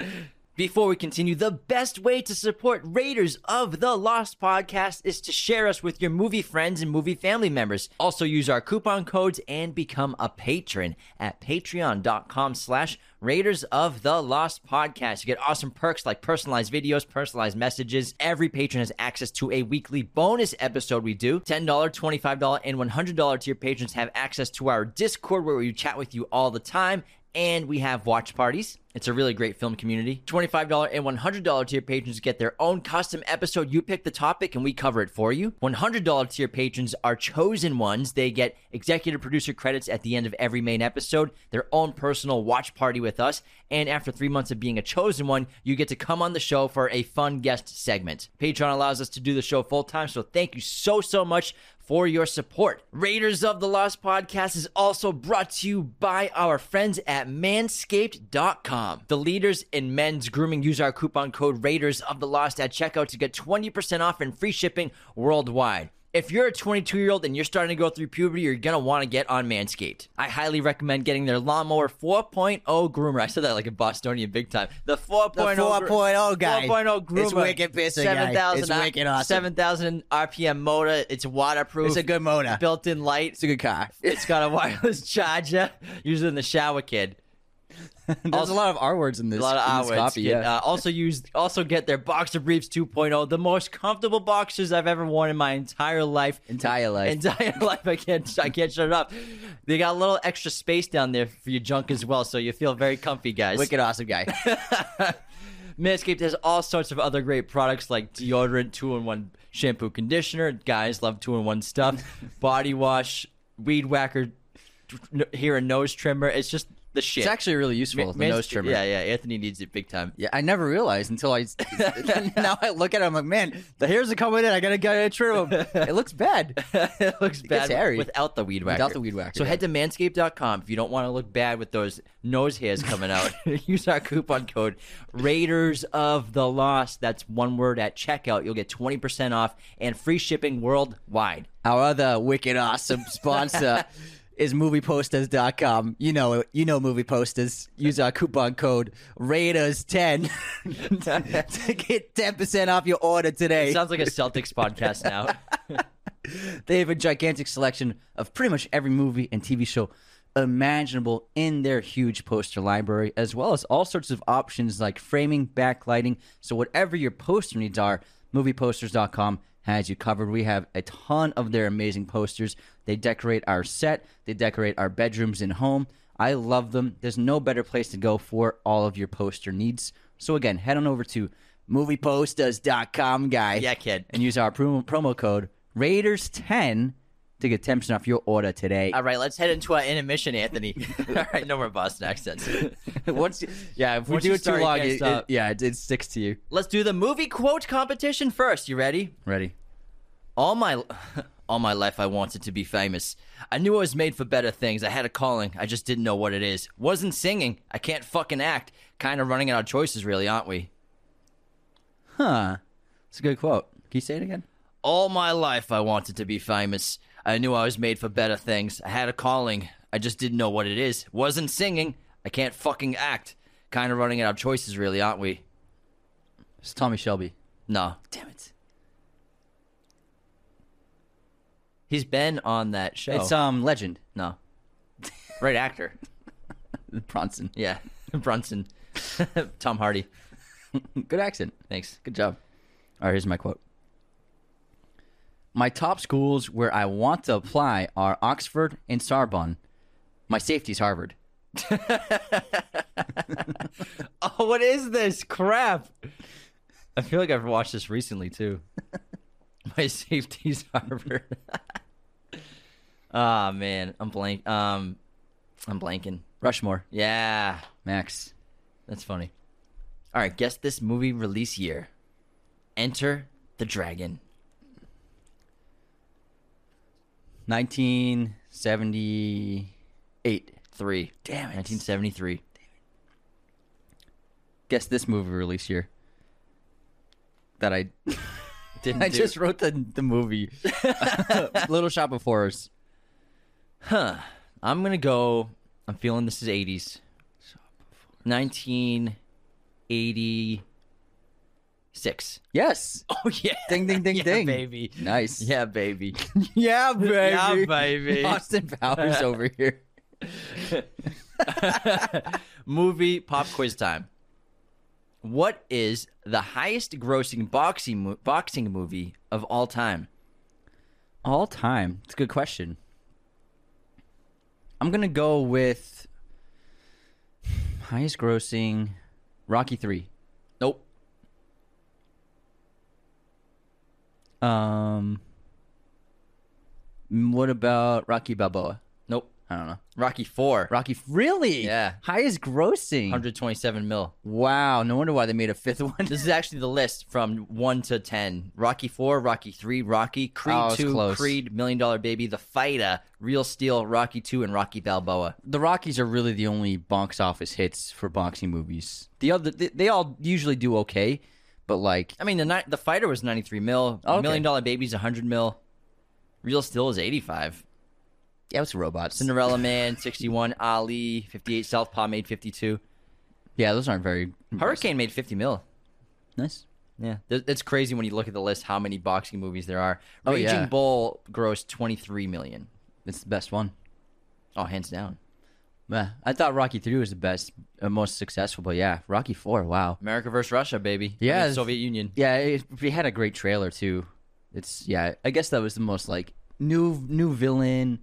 Before we continue, the best way to support Raiders of the Lost podcast is to share us with your movie friends and movie family members. Also use our coupon codes and become a patron at patreon.com slash Raiders of the Lost podcast. You get awesome perks like personalized videos, personalized messages. Every patron has access to a weekly bonus episode we do. $10, $25, and $100 tier patrons have access to our Discord where we chat with you all the time and we have watch parties. It's a really great film community. $25 and $100 tier patrons get their own custom episode. You pick the topic and we cover it for you. $100 tier patrons are chosen ones. They get executive producer credits at the end of every main episode, their own personal watch party with us, and after three months of being a chosen one, you get to come on the show for a fun guest segment. Patreon allows us to do the show full time, so thank you so, so much for your support. Raiders of the Lost podcast is also brought to you by our friends at manscaped.com. The leaders in men's grooming use our coupon code Raiders of the Lost at checkout to get 20% off and free shipping worldwide. If you're a 22 year old and you're starting to go through puberty, you're gonna want to get on Manscaped. I highly recommend getting their Lawnmower 4.0 groomer. I said that like a Bostonian big time. The 4.0 The 4.0 guy. 4.0 groomer. It's wicked pissing, guy. 7,000 It's uh, wicked awesome. 7,000 RPM motor. It's waterproof. It's a good motor. Built-in light. It's a good car. It's got a wireless charger. Use it in the shower, kid. There's a lot of R words in this. A lot of in words. copy. kid. Yeah. Uh, also use also get their Boxer Briefs 2.0, the most comfortable boxers I've ever worn in my entire life. Entire life. Entire life. I can't I can't shut it up. They got a little extra space down there for your junk as well, so you feel very comfy, guys. Wicked awesome guy. Manscaped has all sorts of other great products like deodorant, two in one shampoo, conditioner. Guys love two in one stuff. Body wash, weed whacker, here a nose trimmer. It's just the shit. It's actually really useful. Ma- the nose trimmer. Yeah, yeah. Anthony needs it big time. Yeah, I never realized until I now I look at it. I'm like, man, the hairs are coming in. I gotta get a trim them. It looks bad. it looks bad gets hairy. without the weed whacker. Without the weed whacker, So yeah. head to manscaped.com if you don't want to look bad with those nose hairs coming out. Use our coupon code Raiders of the Lost. That's one word at checkout. You'll get 20% off and free shipping worldwide. Our other wicked awesome sponsor is movieposters.com. You know. You know movie posters. Use our coupon code Raiders10 to get 10% off your order today. It sounds like a Celtics podcast now. They have a gigantic selection of pretty much every movie and TV show imaginable in their huge poster library, as well as all sorts of options like framing, backlighting. So, whatever your poster needs are, movieposters.com has you covered. We have a ton of their amazing posters. They decorate our set, they decorate our bedrooms and home. I love them. There's no better place to go for all of your poster needs. So, again, head on over to movieposters.com, guy. Yeah, kid. And use our promo, promo code Raiders10 to get 10% off your order today. All right, let's head into our intermission, Anthony. All right, no more Boston accents. Once, you- yeah, if we Once do it too long, it, it- yeah, it, it sticks to you. Let's do the movie quote competition first. You ready? Ready? All my all my life I wanted to be famous. I knew I was made for better things. I had a calling. I just didn't know what it is. Wasn't singing. I can't fucking act. Kind of running out of choices really, aren't we? Huh. It's a good quote. Can you say it again? All my life I wanted to be famous. I knew I was made for better things. I had a calling. I just didn't know what it is. Wasn't singing. I can't fucking act. Kind of running out of choices really, aren't we? It's Tommy Shelby. No. Damn it. He's been on that show. It's um Legend. no. Right actor. Bronson. Yeah. Brunson. Tom Hardy. Good accent. Thanks. Good job. All right, here's my quote. My top schools where I want to apply are Oxford and Sorbonne. My safety's Harvard. Oh, what is this crap? I feel like I've watched this recently too. My safety's Harvard. Ah man, I'm blank. Um, I'm blanking. Rushmore. Yeah, Max. that's funny. All right, guess this movie release year. Enter the Dragon. 1978. Three. Damn it. 1973. Guess this movie release year. That I Didn't I do. just wrote the the movie. Little Shop of Horrors. Huh. I'm gonna go. I'm feeling this is 80s. 1986. Yes. Oh yeah. Ding ding ding yeah, ding. baby. Nice. Yeah, baby. Yeah, baby. Yeah, baby. Austin Powers over here. Movie pop quiz time. What is the highest grossing boxing mo- boxing movie of all time? All time. It's a good question. I'm gonna go with highest grossing Rocky three. Nope. Um, what about Rocky Balboa? Nope. I don't know. Rocky 4. Rocky, really? Yeah. Highest grossing. 127 mil. Wow. No wonder why they made a fifth one. This is actually the list from 1 to 10. Rocky 4, Rocky 3, Rocky, Creed Oh, it's 2, close. Creed, Million Dollar Baby, The Fighter, Real Steel, Rocky 2, and Rocky Balboa. the Rockies are really the only box office hits for boxing movies. The other, they, they all usually do okay, but like, I mean, the ni- the Fighter was 93 mil. Oh, okay. Million Dollar Baby's 100 mil. Real Steel is 85. yeah, it's robots. Cinderella Man, 61. Ali, 58. Southpaw made 52. Yeah, those aren't very Hurricane made 50 mil. nice. Yeah, it's crazy when you look at the list how many boxing movies there are. Oh, Raging yeah. Bull grossed 23 million. It's the best one. Oh, hands down. I thought Rocky three was the best, uh, most successful, but yeah, Rocky four. Wow. America versus Russia, baby. Yeah, Against Soviet Union. Yeah, it, it had a great trailer too. It's yeah, I guess that was the most like new new villain.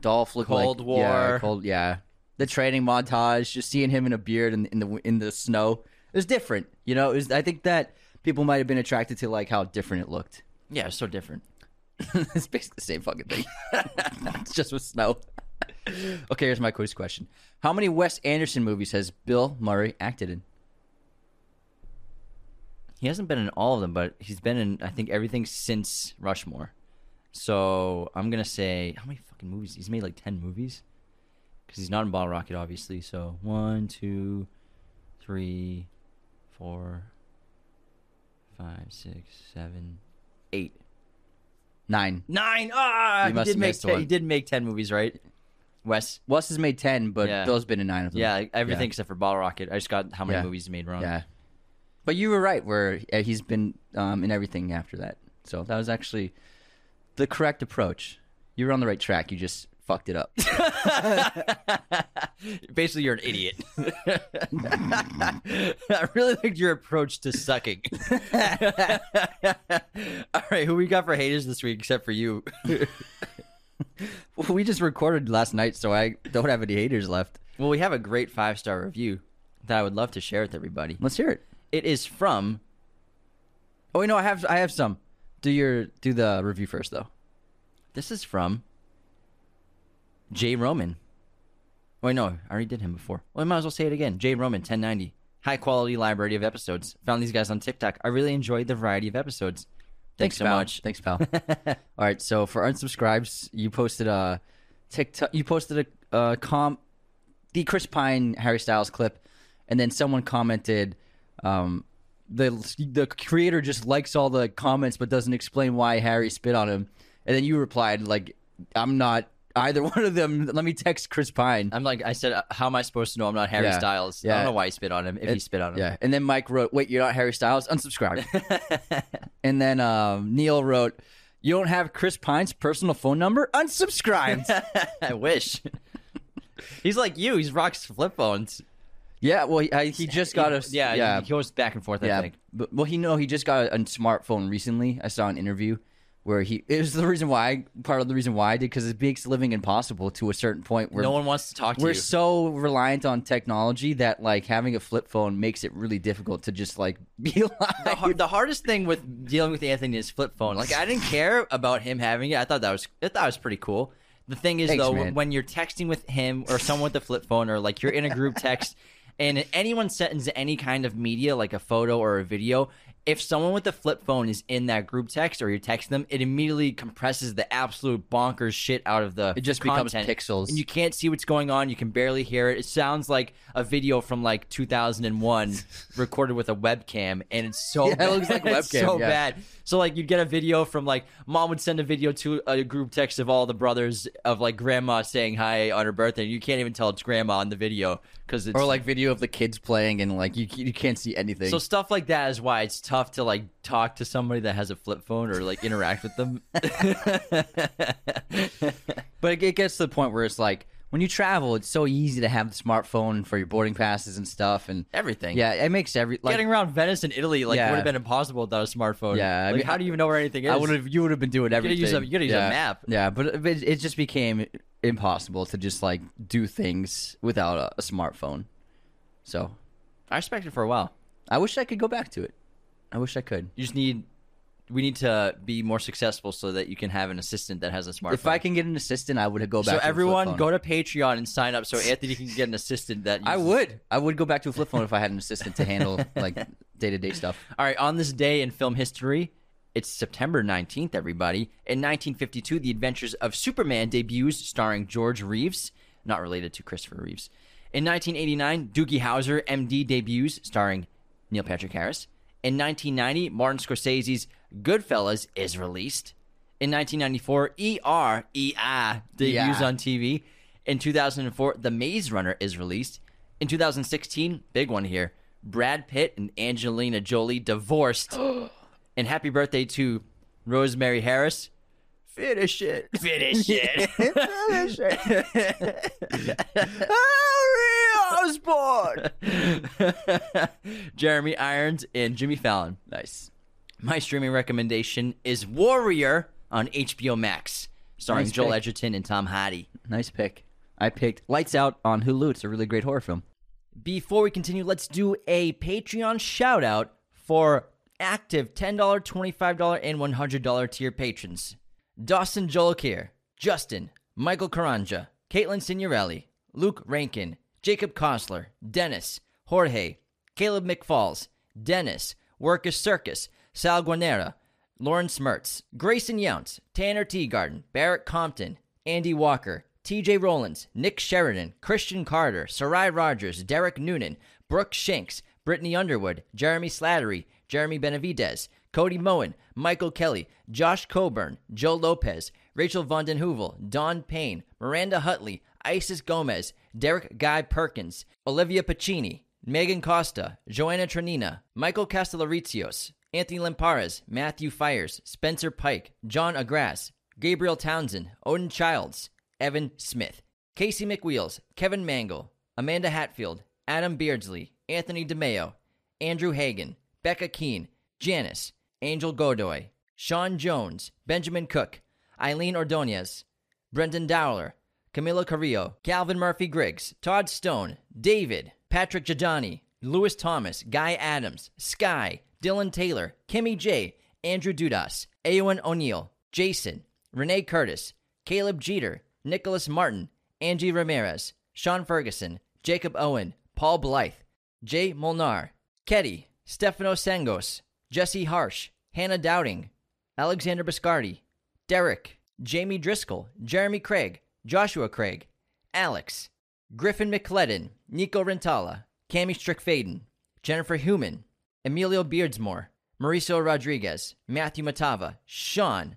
Dolph looked Cold like War. Yeah, cold. Yeah, the training montage, just seeing him in a beard in, in the in the snow. It was different, you know. It was, I think that people might have been attracted to like how different it looked. Yeah, it's so different. it's basically the same fucking thing. it's just with snow. okay, here's my quiz question: How many Wes Anderson movies has Bill Murray acted in? He hasn't been in all of them, but he's been in I think everything since Rushmore. So I'm gonna say how many fucking movies? He's made like ten movies. Because he's not in Bottle Rocket, obviously. So one, two, three, four, five, six, seven, eight, Nine. nine. Ah, he must did make ten, he did make ten movies, right? Wes. Wes has made ten, but Yeah. Bill's been in nine of them. Yeah, everything except for Bottle Rocket. I just got how many Yeah. movies he made wrong. Yeah. But you were right, where uh, he's been um, in everything after that. So that was actually the correct approach. You were on the right track. You just fucked it up. Basically, you're an idiot. I really liked your approach to sucking. All right, who we got for haters this week, except for you? we just recorded last night, so I don't have any haters left. well, we have a great five star review that I would love to share with everybody. Let's hear it. It is from Oh, you know, I have I have some. Do your do the review first, though. this is from Jay Roman. Wait, no, I already did him before. Well, I might as well say it again. Jay Roman, 1090. High quality library of episodes. Found these guys on TikTok. I really enjoyed the variety of episodes. Thanks, so pal. much. Thanks, pal. All right, so for unsubscribes, you posted a TikTok. You posted a, a com, the Chris Pine Harry Styles clip, and then someone commented, um, the the creator just likes all the comments but doesn't explain why Harry spit on him, and then you replied like, I'm not either one of them. Let me text Chris Pine. I'm like, I said, uh, how am I supposed to know I'm not Harry Yeah. Styles? I Yeah. don't know why he spit on him. If he spit on him, Yeah, and then Mike wrote, "Wait, you're not Harry Styles? Unsubscribe." and then um, Neil wrote, "You don't have Chris Pine's personal phone number? Unsubscribed." I wish. He's like you. He's rocks flip phones. yeah, well, he, I, he just got a Yeah, yeah, He goes back and forth. I yeah. think. But, well, he know he just got a, smartphone recently. I saw an interview where he it was the reason why part of the reason why I did because it makes living impossible to a certain point where no one wants to talk to you. we're you. so reliant on technology that like having a flip phone makes it really difficult to just like be alive. the, the hardest thing with dealing with Anthony is flip phone. Like I didn't care about him having it. I thought that was I thought it was pretty cool. The thing is Thanks, though, man. when you're texting with him or someone with a flip phone, or like you're in a group text, and anyone sends any kind of media, like a photo or a video, if someone with a flip phone is in that group text or you text them, it immediately compresses the absolute bonkers shit out of the It just becomes pixels. and you can't see what's going on. You can barely hear it. It sounds like a video from like 2001 recorded with a webcam, and it's so Yeah, it bad. looks like a It's webcam, so yeah. bad. So like you'd get a video from like mom would send a video to a group text of all the brothers of like grandma saying hi on her birthday. And you can't even tell it's grandma in the video because it's or like video of the kids playing and like you you can't see anything. so stuff like that is why it's tough to like talk to somebody that has a flip phone or like interact with them. But it, gets to the point where it's like when you travel, it's so easy to have the smartphone for your boarding passes and stuff, and Everything. Yeah, it makes every like Getting around Venice and Italy like Yeah. would have been impossible without a smartphone. Yeah, I like mean, how do you even know where anything is? I would have you would have been doing everything. a- you gotta use a yeah. map. Yeah, but it, it just became impossible to just like do things without a, a smartphone. So I respect it for a while. I wish I could go back to it. I wish I could. You just need we need to be more successful so that you can have an assistant that has a smartphone. If I can get an assistant, I would go back. so to everyone go to Patreon and sign up so Anthony can get an assistant that I would. I would go back to a flip phone if I had an assistant to handle like day to day stuff. All right, on this day in film history, it's September 19th, everybody. In 1952, The Adventures of Superman debuts starring George Reeves, not related to Christopher Reeves. In 1989, Doogie Howser, MD, debuts starring Neil Patrick Harris. In 1990, Martin Scorsese's Goodfellas is released. In 1994, ER, EI, debuts Yeah. on TV. In 2004, The Maze Runner is released. In 2016, big one here, Brad Pitt and Angelina Jolie divorced. and happy birthday to Rosemary Harris. Finish it. Finish it. Finish it. Harry Osborn. Jeremy Irons and Jimmy Fallon. Nice. My streaming recommendation is Warrior on HBO Max, starring Nice Joel pick. Edgerton and Tom Hardy. Nice pick. I picked Lights Out on Hulu. It's a really great horror film. Before we continue, let's do a Patreon shout out for active $10, $25, and $100 tier patrons. Dawson Jolkir, Justin, Michael Caranja, Caitlin Signorelli, Luke Rankin, Jacob Kosler, Dennis, Jorge, Caleb McFalls, Dennis, Workus Circus, Sal Guanera, Lauren Smertz, Grayson Younts, Tanner Teagarden, Barrett Compton, Andy Walker, TJ Rollins, Nick Sheridan, Christian Carter, Sarai Rogers, Derek Noonan, Brooke Shanks, Brittany Underwood, Jeremy Slattery, Jeremy Benavidez, Cody Moen, Michael Kelly, Josh Coburn, Joe Lopez, Rachel Von Den Heuvel, Don Payne, Miranda Hutley, Isis Gomez, Derek Guy Perkins, Olivia Pacini, Megan Costa, Joanna Tranina, Michael Castellaricios, Anthony Lampares, Matthew Fires, Spencer Pike, John Agras, Gabriel Townsend, Odin Childs, Evan Smith, Casey McWheels, Kevin Mangle, Amanda Hatfield, Adam Beardsley, Anthony DeMeo, Andrew Hagan, Becca Keene, Janice, Angel Godoy, Sean Jones, Benjamin Cook, Eileen Ordonez, Brendan Dowler, Camila Carrillo, Calvin Murphy Griggs, Todd Stone, David, Patrick Jadani, Lewis Thomas, Guy Adams, Sky, Dylan Taylor, Kimmy J, Andrew Dudas, Aowen O'Neill, Jason, Renee Curtis, Caleb Jeter, Nicholas Martin, Angie Ramirez, Sean Ferguson, Jacob Owen, Paul Blythe, Jay Molnar, Ketty, Stefano Sangos, Jesse Harsh, Hannah Dowding, Alexander Biscardi, Derek, Jamie Driscoll, Jeremy Craig, Joshua Craig, Alex, Griffin McClellan, Nico Rentala, Cami Strickfaden, Jennifer Human, Emilio Beardsmore, Mauricio Rodriguez, Matthew Matava, Sean,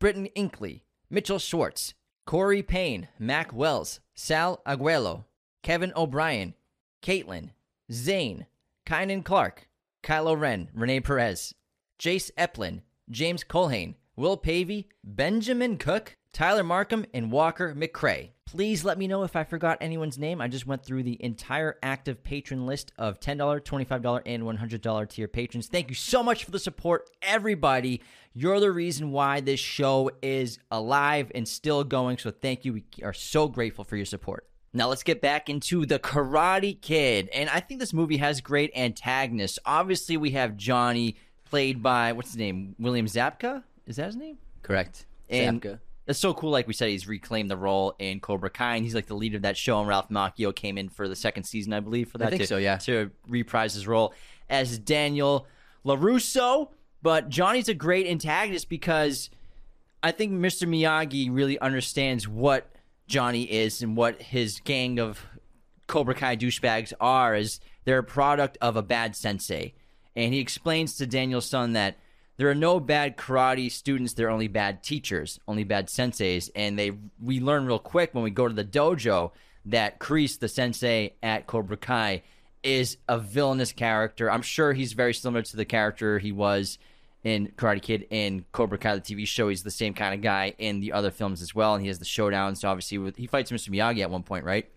Britton Inkley, Mitchell Schwartz, Corey Payne, Mac Wells, Sal Aguelo, Kevin O'Brien, Caitlin, Zane, Kynan Clark, Kylo Ren, Renee Perez, Jace Eplin, James Colhane, Will Pavey, Benjamin Cook, Tyler Markham, and Walker McCrae. Please let me know if I forgot anyone's name. I just went through the entire active patron list of $10, $25, and $100 tier patrons. Thank you so much for the support, everybody. You're the reason why this show is alive and still going. So thank you. We are so grateful for your support. Now let's get back into the Karate Kid. And I think this movie has great antagonists. Obviously, we have Johnny, played by, what's his name? William Zabka? Is that his name? Correct. And Zabka. it's so cool. Like we said, he's reclaimed the role in Cobra Kai, and he's like the leader of that show. And Ralph Macchio came in for the second season, I believe, for that. I think to, so, yeah. To reprise his role as Daniel LaRusso. But Johnny's a great antagonist because I think Mr. Miyagi really understands what Johnny is and what his gang of Cobra Kai douchebags are. Is they're a product of a bad sensei, and he explains to Daniel-san that there are no bad karate students. There are only bad teachers, only bad senseis, and they we learn real quick when we go to the dojo that Kreese, the sensei at Cobra Kai, is a villainous character. I'm sure he's very similar to the character he was in Karate Kid in Cobra Kai, the TV show. He's the same kind of guy in the other films as well, and he has the showdowns. So obviously, with, he fights Mr. Miyagi at one point, right?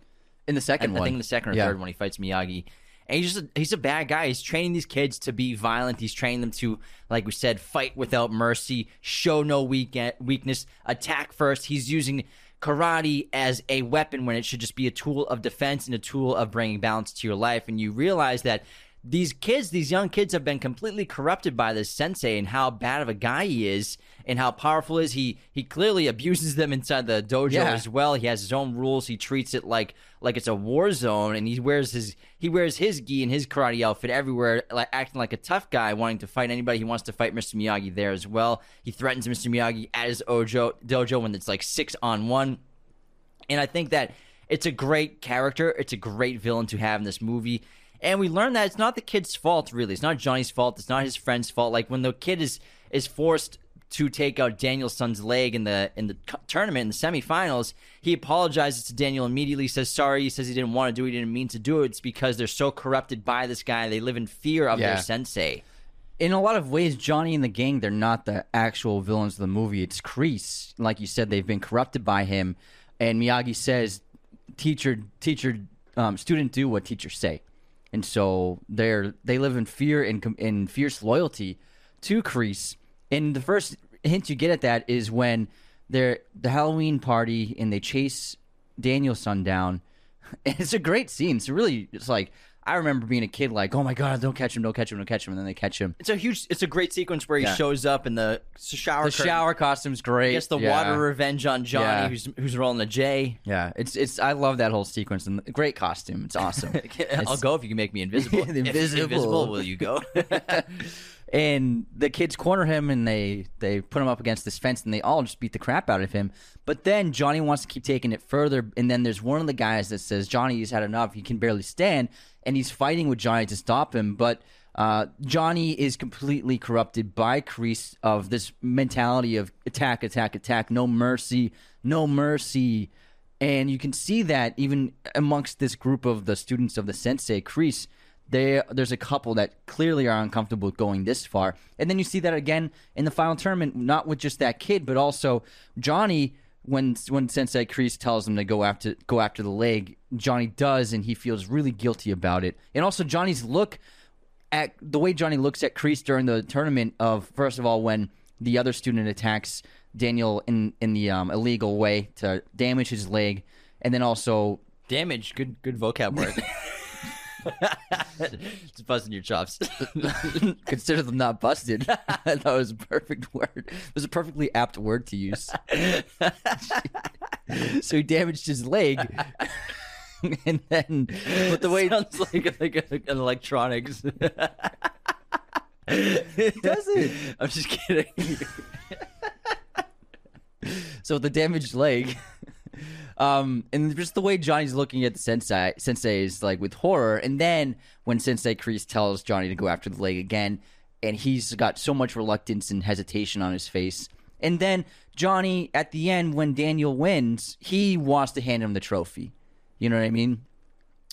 In the I, second I one. think in the second or Yeah. third one he fights Miyagi. And he's just a, he's a bad guy. He's training these kids to be violent. He's training them to, like we said, fight without mercy, show no weak weakness, attack first. He's using karate as a weapon when it should just be a tool of defense and a tool of bringing balance to your life. And you realize that these kids, these young kids, have been completely corrupted by this sensei and how bad of a guy he is and how powerful he is. He he clearly abuses them inside the dojo Yeah. as well. He has his own rules. He treats it like like it's a war zone, and he wears his he wears his gi and his karate outfit everywhere, like acting like a tough guy, wanting to fight anybody. He wants to fight Mr. Miyagi there as well. He threatens Mr. Miyagi at his ojo dojo when it's like six on one. And I think that it's a great character. It's a great villain to have in this movie. And we learn that it's not the kid's fault, really. It's not Johnny's fault. It's not his friend's fault. Like when the kid is is forced to take out Daniel-san's leg in the in the tournament in the semifinals, he apologizes to Daniel immediately. Says sorry. He says he didn't want to do it. He didn't mean to do it. It's because they're so corrupted by this guy. They live in fear of Yeah. their sensei. in a lot of ways, Johnny and the gang, they're not the actual villains of the movie. It's Kreese. Like you said, they've been corrupted by him. And Miyagi says, teacher, teacher, um, student do what teachers say. And so they're, they live in fear and in fierce loyalty to Kreese. And the first hint you get at that is when they're the Halloween party and they chase Daniel-san down. And it's a great scene. It's really, it's like, I remember being a kid, like, oh my God, don't catch him, don't catch him, don't catch him. And then they catch him. It's a huge. It's a great sequence where he Yeah. shows up in the shower. The curtain. shower costume's great. Gets the Yeah. water revenge on Johnny, Yeah. who's who's rolling a J. Yeah, it's it's. I love that whole sequence and the- great costume. It's awesome. I'll It's- go if you can make me invisible. If Invisible. invisible, will you go? and the kids corner him and they they put him up against this fence and they all just beat the crap out of him. But then Johnny wants to keep taking it further, and then there's one of the guys that says Johnny has had enough. He can barely stand, and he's fighting with Johnny to stop him. But uh, Johnny is completely corrupted by Kreese of this mentality of attack, attack, attack, no mercy, no mercy. And you can see that even amongst this group of the students of the sensei, Kreese, they, there's a couple that clearly are uncomfortable with going this far. And then you see that again in the final tournament, not with just that kid, but also Johnny. When when Sensei Kreese tells him to go after go after the leg, Johnny does, and he feels really guilty about it. And also Johnny's look at the way Johnny looks at Kreese during the tournament of first of all when the other student attacks Daniel in in the um, illegal way to damage his leg, and then also Damage. Good good vocab word. Just busting your chops. consider them not busted. that was a perfect word. It was a perfectly apt word to use. so he damaged his leg, and then but the way sounds like like an electronics. it doesn't. I'm just kidding. so with the damaged leg um and just the way johnny's looking at the sensei sensei is like with horror and then when sensei Kreese tells johnny to go after the leg again and he's got so much reluctance and hesitation on his face. And then johnny at the end when daniel wins he wants to hand him the trophy. You know what i mean?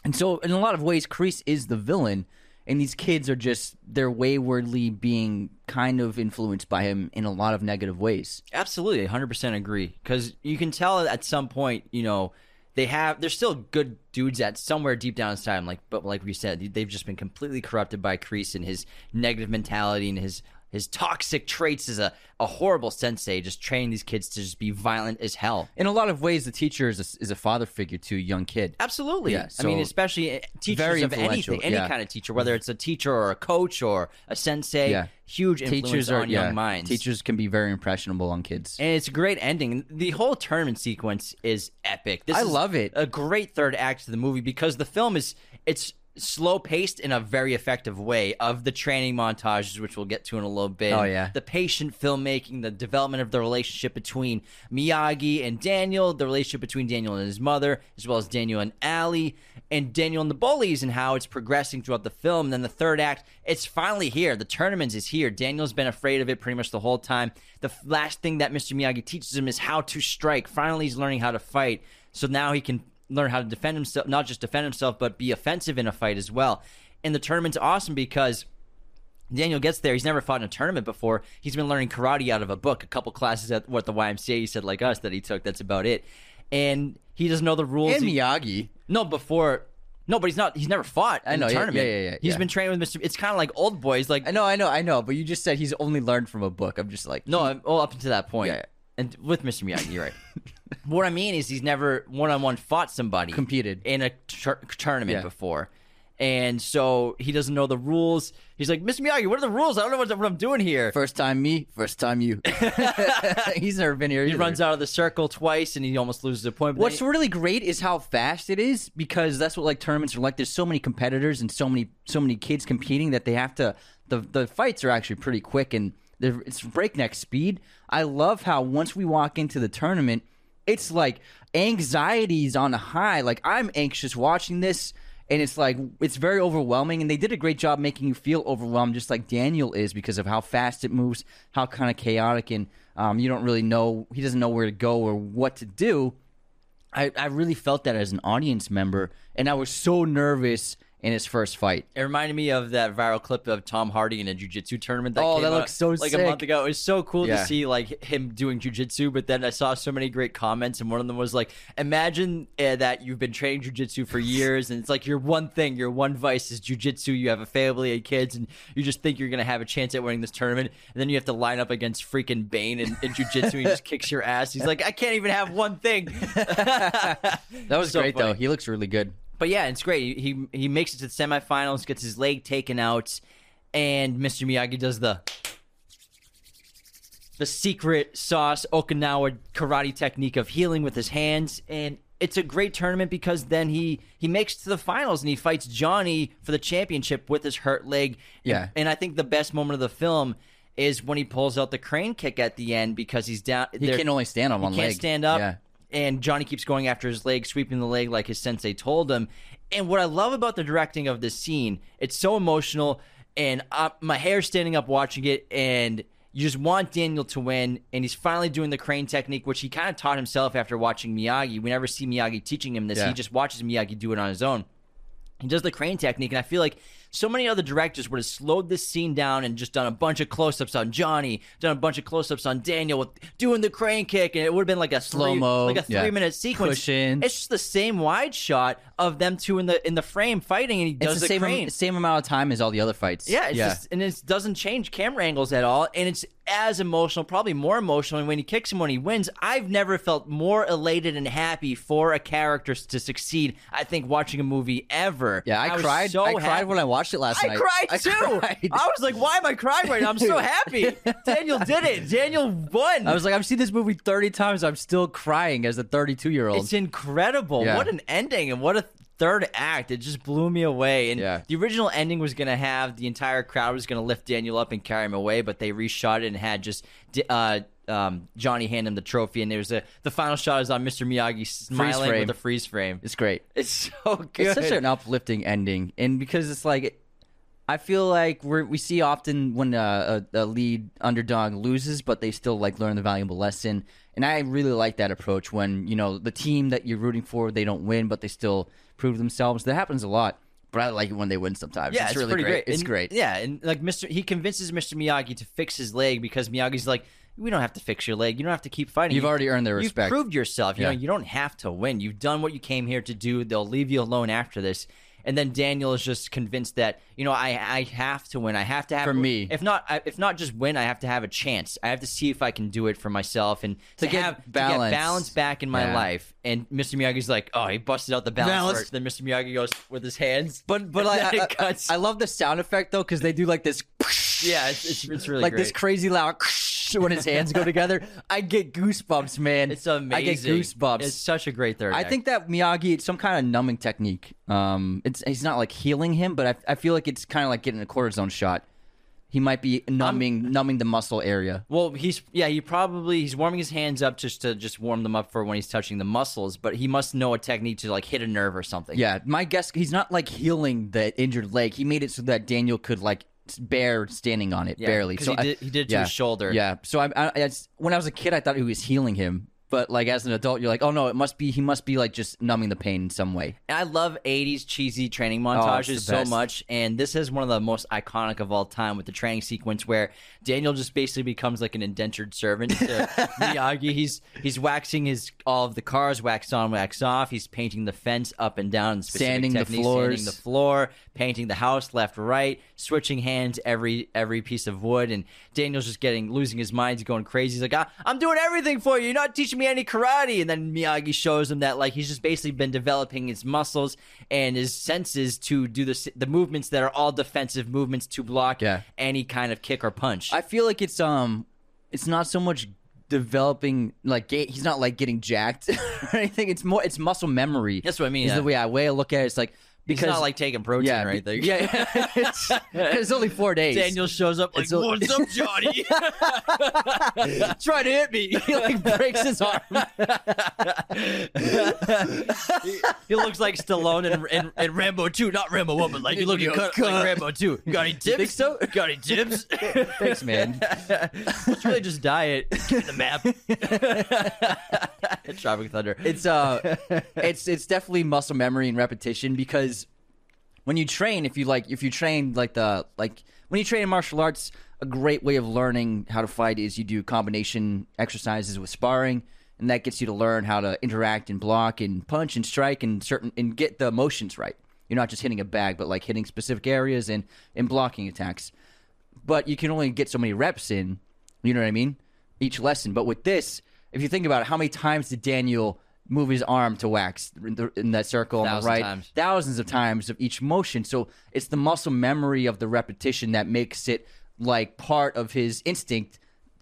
And so, in a lot of ways, Kreese is the villain, and these kids are just they're waywardly being kind of influenced by him in a lot of negative ways. Absolutely, 100% agree. Because you can tell at some point, you know, they have they're still good dudes at somewhere deep down inside. Like, but like we said, they've just been completely corrupted by Kreese and his negative mentality and his his toxic traits as a, a horrible sensei, just training these kids to just be violent as hell. In a lot of ways, the teacher is a, is a father figure to a young kid. Absolutely. Yeah, I mean, especially uh, teachers of anything, any yeah. kind of teacher, whether it's a teacher or a coach or a sensei. Yeah. Huge influence Teachers are on yeah, young minds. Teachers can be very impressionable on kids. And it's a great ending. The whole tournament sequence is epic. This I is love it. A great third act to the movie because the film is it's slow paced in a very effective way of the training montages which we'll get to in a little bit. Oh, yeah. the patient filmmaking the development of the relationship between miyagi and daniel the relationship between daniel and his mother as well as daniel and ali and daniel and the bullies and how it's progressing throughout the film. And then the third act it's finally here. The tournament is here. Daniel's been afraid of it pretty much the whole time. The last thing that mr miyagi teaches him is how to strike. Finally he's learning how to fight. So now he can learn how to defend himself, not just defend himself, but be offensive in a fight as well. And the tournament's awesome because Daniel gets there. He's never fought in a tournament before. He's been learning karate out of a book, a couple classes at what the YMCA he said like us that he took. That's about it. And he doesn't know the rules. And He- Miyagi. no, before. No, but he's not. He's never fought in I know, a tournament. yeah, yeah, yeah, He's yeah. been training with Mr. It's kind of like old boys. Like I know, I know, I know. But you just said he's only learned from a book. I'm just like, no, I'm- well, up to that point. Yeah, yeah. And with Mr. Miyagi, you're right. what I mean is he's never one on one fought somebody Competed. in a tur- tournament Yeah. before. And so he doesn't know the rules. He's like, Mr. Miyagi, what are the rules? I don't know what, what I'm doing here. first time me, first time you. he's never been here. he runs out of the circle twice and he almost loses a point. But What's really great is how fast it is because that's what like tournaments are like. There's so many competitors and so many so many kids competing that they have to. The the fights are actually pretty quick and it's breakneck speed. I love how once we walk into the tournament, it's like anxiety's on a high. Like I'm anxious watching this. And it's like it's very overwhelming, and they did a great job making you feel overwhelmed, just like Daniel is, because of how fast it moves, how kind of chaotic, and um, you don't really know he doesn't know where to go or what to do. I, I really felt that as an audience member, and I was so nervous in his first fight. It reminded me of that viral clip of Tom Hardy in a jiu-jitsu tournament. That Oh, came that looks so like a month ago. It was so cool Yeah. to see like him doing jiu-jitsu. But then I saw so many great comments, and one of them was like, "Imagine uh, that you've been training jiu-jitsu for years, and it's like your one thing, your one vice is jiu-jitsu. You have a family and kids, and you just think you're gonna have a chance at winning this tournament, and then you have to line up against freaking Bane in, in jiu-jitsu. and he just kicks your ass. He's like, I can't even have one thing. That was So great, funny. though. He looks really good. But yeah, it's great. He he makes it to the semifinals, gets his leg taken out, and Mr. Miyagi does the the secret sauce Okinawa karate technique of healing with his hands, and it's a great tournament because then he he makes it to the finals and he fights Johnny for the championship with his hurt leg. Yeah. and, and I think the best moment of the film is when he pulls out the crane kick at the end because he's down. He can only stand on one he one can't leg. stand up. Yeah. And Johnny keeps going after his leg, sweeping the leg like his sensei told him. And what I love about the directing of this scene, it's so emotional, and uh, my hair's standing up watching it, and you just want Daniel to win, and he's finally doing the crane technique, which he kind of taught himself after watching Miyagi. We never see Miyagi teaching him this; Yeah. he just watches Miyagi do it on his own. He does the crane technique, and I feel like so many other directors would have slowed this scene down and just done a bunch of close-ups on Johnny, done a bunch of close-ups on Daniel with doing the crane kick, and it would have been like a Slow-mo, like a yeah. three-minute sequence. Cushion. It's just the same wide shot of them two in the in the frame fighting, and he It's does the the same, crane. same amount of time as all the other fights. Yeah, it's yeah. Just, and it doesn't change camera angles at all, and it's as emotional, probably more emotional. And when he kicks him when he wins, I've never felt more elated and happy for a character to succeed. I think watching a movie ever. yeah, I, was cried. So I cried when I watched it last night. I night. cried I too. cried. I was like, "Why am I crying right now? I'm so happy." Daniel did it. Daniel won. I was like, I've seen this movie 30 times. I'm still crying as a 32 year old. It's incredible. Yeah. What an ending and what a third act. It just blew me away. And Yeah. the original ending was going to have the entire crowd was going to lift Daniel up and carry him away, but they reshot it and had just uh, um, Johnny hand him the trophy. And there's a the final shot is on Mr. Miyagi smiling with a freeze frame. It's great. It's so good. It's such an uplifting ending, and because it's like, I feel like we we see often when uh, a, a lead underdog loses, but they still like learn the valuable lesson, and I really like that approach. When you know the team that you're rooting for, they don't win, but they still prove themselves. That happens a lot. but I like it when they win sometimes. Yeah, it's, it's, really great. great. It's And- great. Yeah, and like Mr. He convinces Mr. Miyagi to fix his leg because Miyagi's like, we don't have to fix your leg. You don't have to keep fighting. You've You- already earned their respect. You've proved yourself. You Yeah. know, you don't have to win. You've done what you came here to do. They'll leave you alone after this. And then Daniel is just convinced that you know I I have to win. I have to have For me. If not, I- if not just win, I have to have a chance. I have to see if I can do it for myself and to, To get have to balance. get balance back in my Yeah. life. And Mr. Miyagi's like, oh, he busted out the balance, Balance. first. Then Mr. Miyagi goes with his hands, But but and I, I, it I, cuts. I love the sound effect though because they do like this. Yeah, it's it's, it's really like great. this crazy loud when his hands go together. I get goosebumps, man. It's amazing. I get goosebumps. It's such a great third. I act. think that Miyagi, it's some kind of numbing technique. Um, it's he's not like healing him, but I, I feel like it's kind of like getting a cortisone shot. He might be numbing numbing the muscle area. Well, he's yeah, he probably he's warming his hands up just to just warm them up for when he's touching the muscles, but he must know a technique to like hit a nerve or something. Yeah, my guess he's not like healing the injured leg. He made it so that Daniel could like bear standing on it Yeah, barely. So he I- did- he did it to yeah, his shoulder. Yeah. So I, I, it's, when I was a kid, I thought he was healing him, but like as an adult, you're like, oh no, it must be he must be like just numbing the pain in some way. And I love 80s cheesy training Oh, montages so best. much. And this is one of the most iconic of all time with the training sequence where Daniel just basically becomes like an indentured servant to Miyagi. He's he's waxing his all of the cars, wax on, wax off. He's painting the fence up and down, Sanding the floors. sanding the floor, painting the house left, right, switching hands every every piece of wood. And Daniel's just getting losing his mind. He's going crazy. He's like, "I- I'm doing everything for you. You're not teaching me any karate. And then Miyagi shows him that like he's just basically been developing his muscles and his senses to do the the movements that are all defensive movements to block Yeah. any kind of kick or punch. I feel like it's um, it's not so much developing like ga- he's not like getting jacked or anything. It's more it's muscle memory. That's what I mean, Is yeah. the way I way I look at it. It's like He's because not like taking protein yeah, or anything. Yeah, it's, it's only four days. Daniel shows up like, It's "What's up, Johnny?" try to hit me. He like breaks his arm. he looks like Stallone and, in, in Rambo 2, not Rambo 1, but like you look Yo, cut, cut. like Rambo 2. Got any tips? think so? Got any tips? Thanks, man. it's really just diet. the map. Tropic Thunder. It's uh, it's it's definitely muscle memory and repetition because when you train, if you like, if you train like the like when you train in martial arts, a great way of learning how to fight is you do combination exercises with sparring, and that gets you to learn how to interact and block and punch and strike and certain and get the motions right. You're not just hitting a bag, but like hitting specific areas and and blocking attacks. But you can only get so many reps in. You know what I mean? Each lesson. But with this, if you think about it, how many times did Daniel move his arm to wax in, the, in that circle on the Thousand right? times. Thousands of times of each motion. So it's the muscle memory of the repetition that makes it like part of his instinct.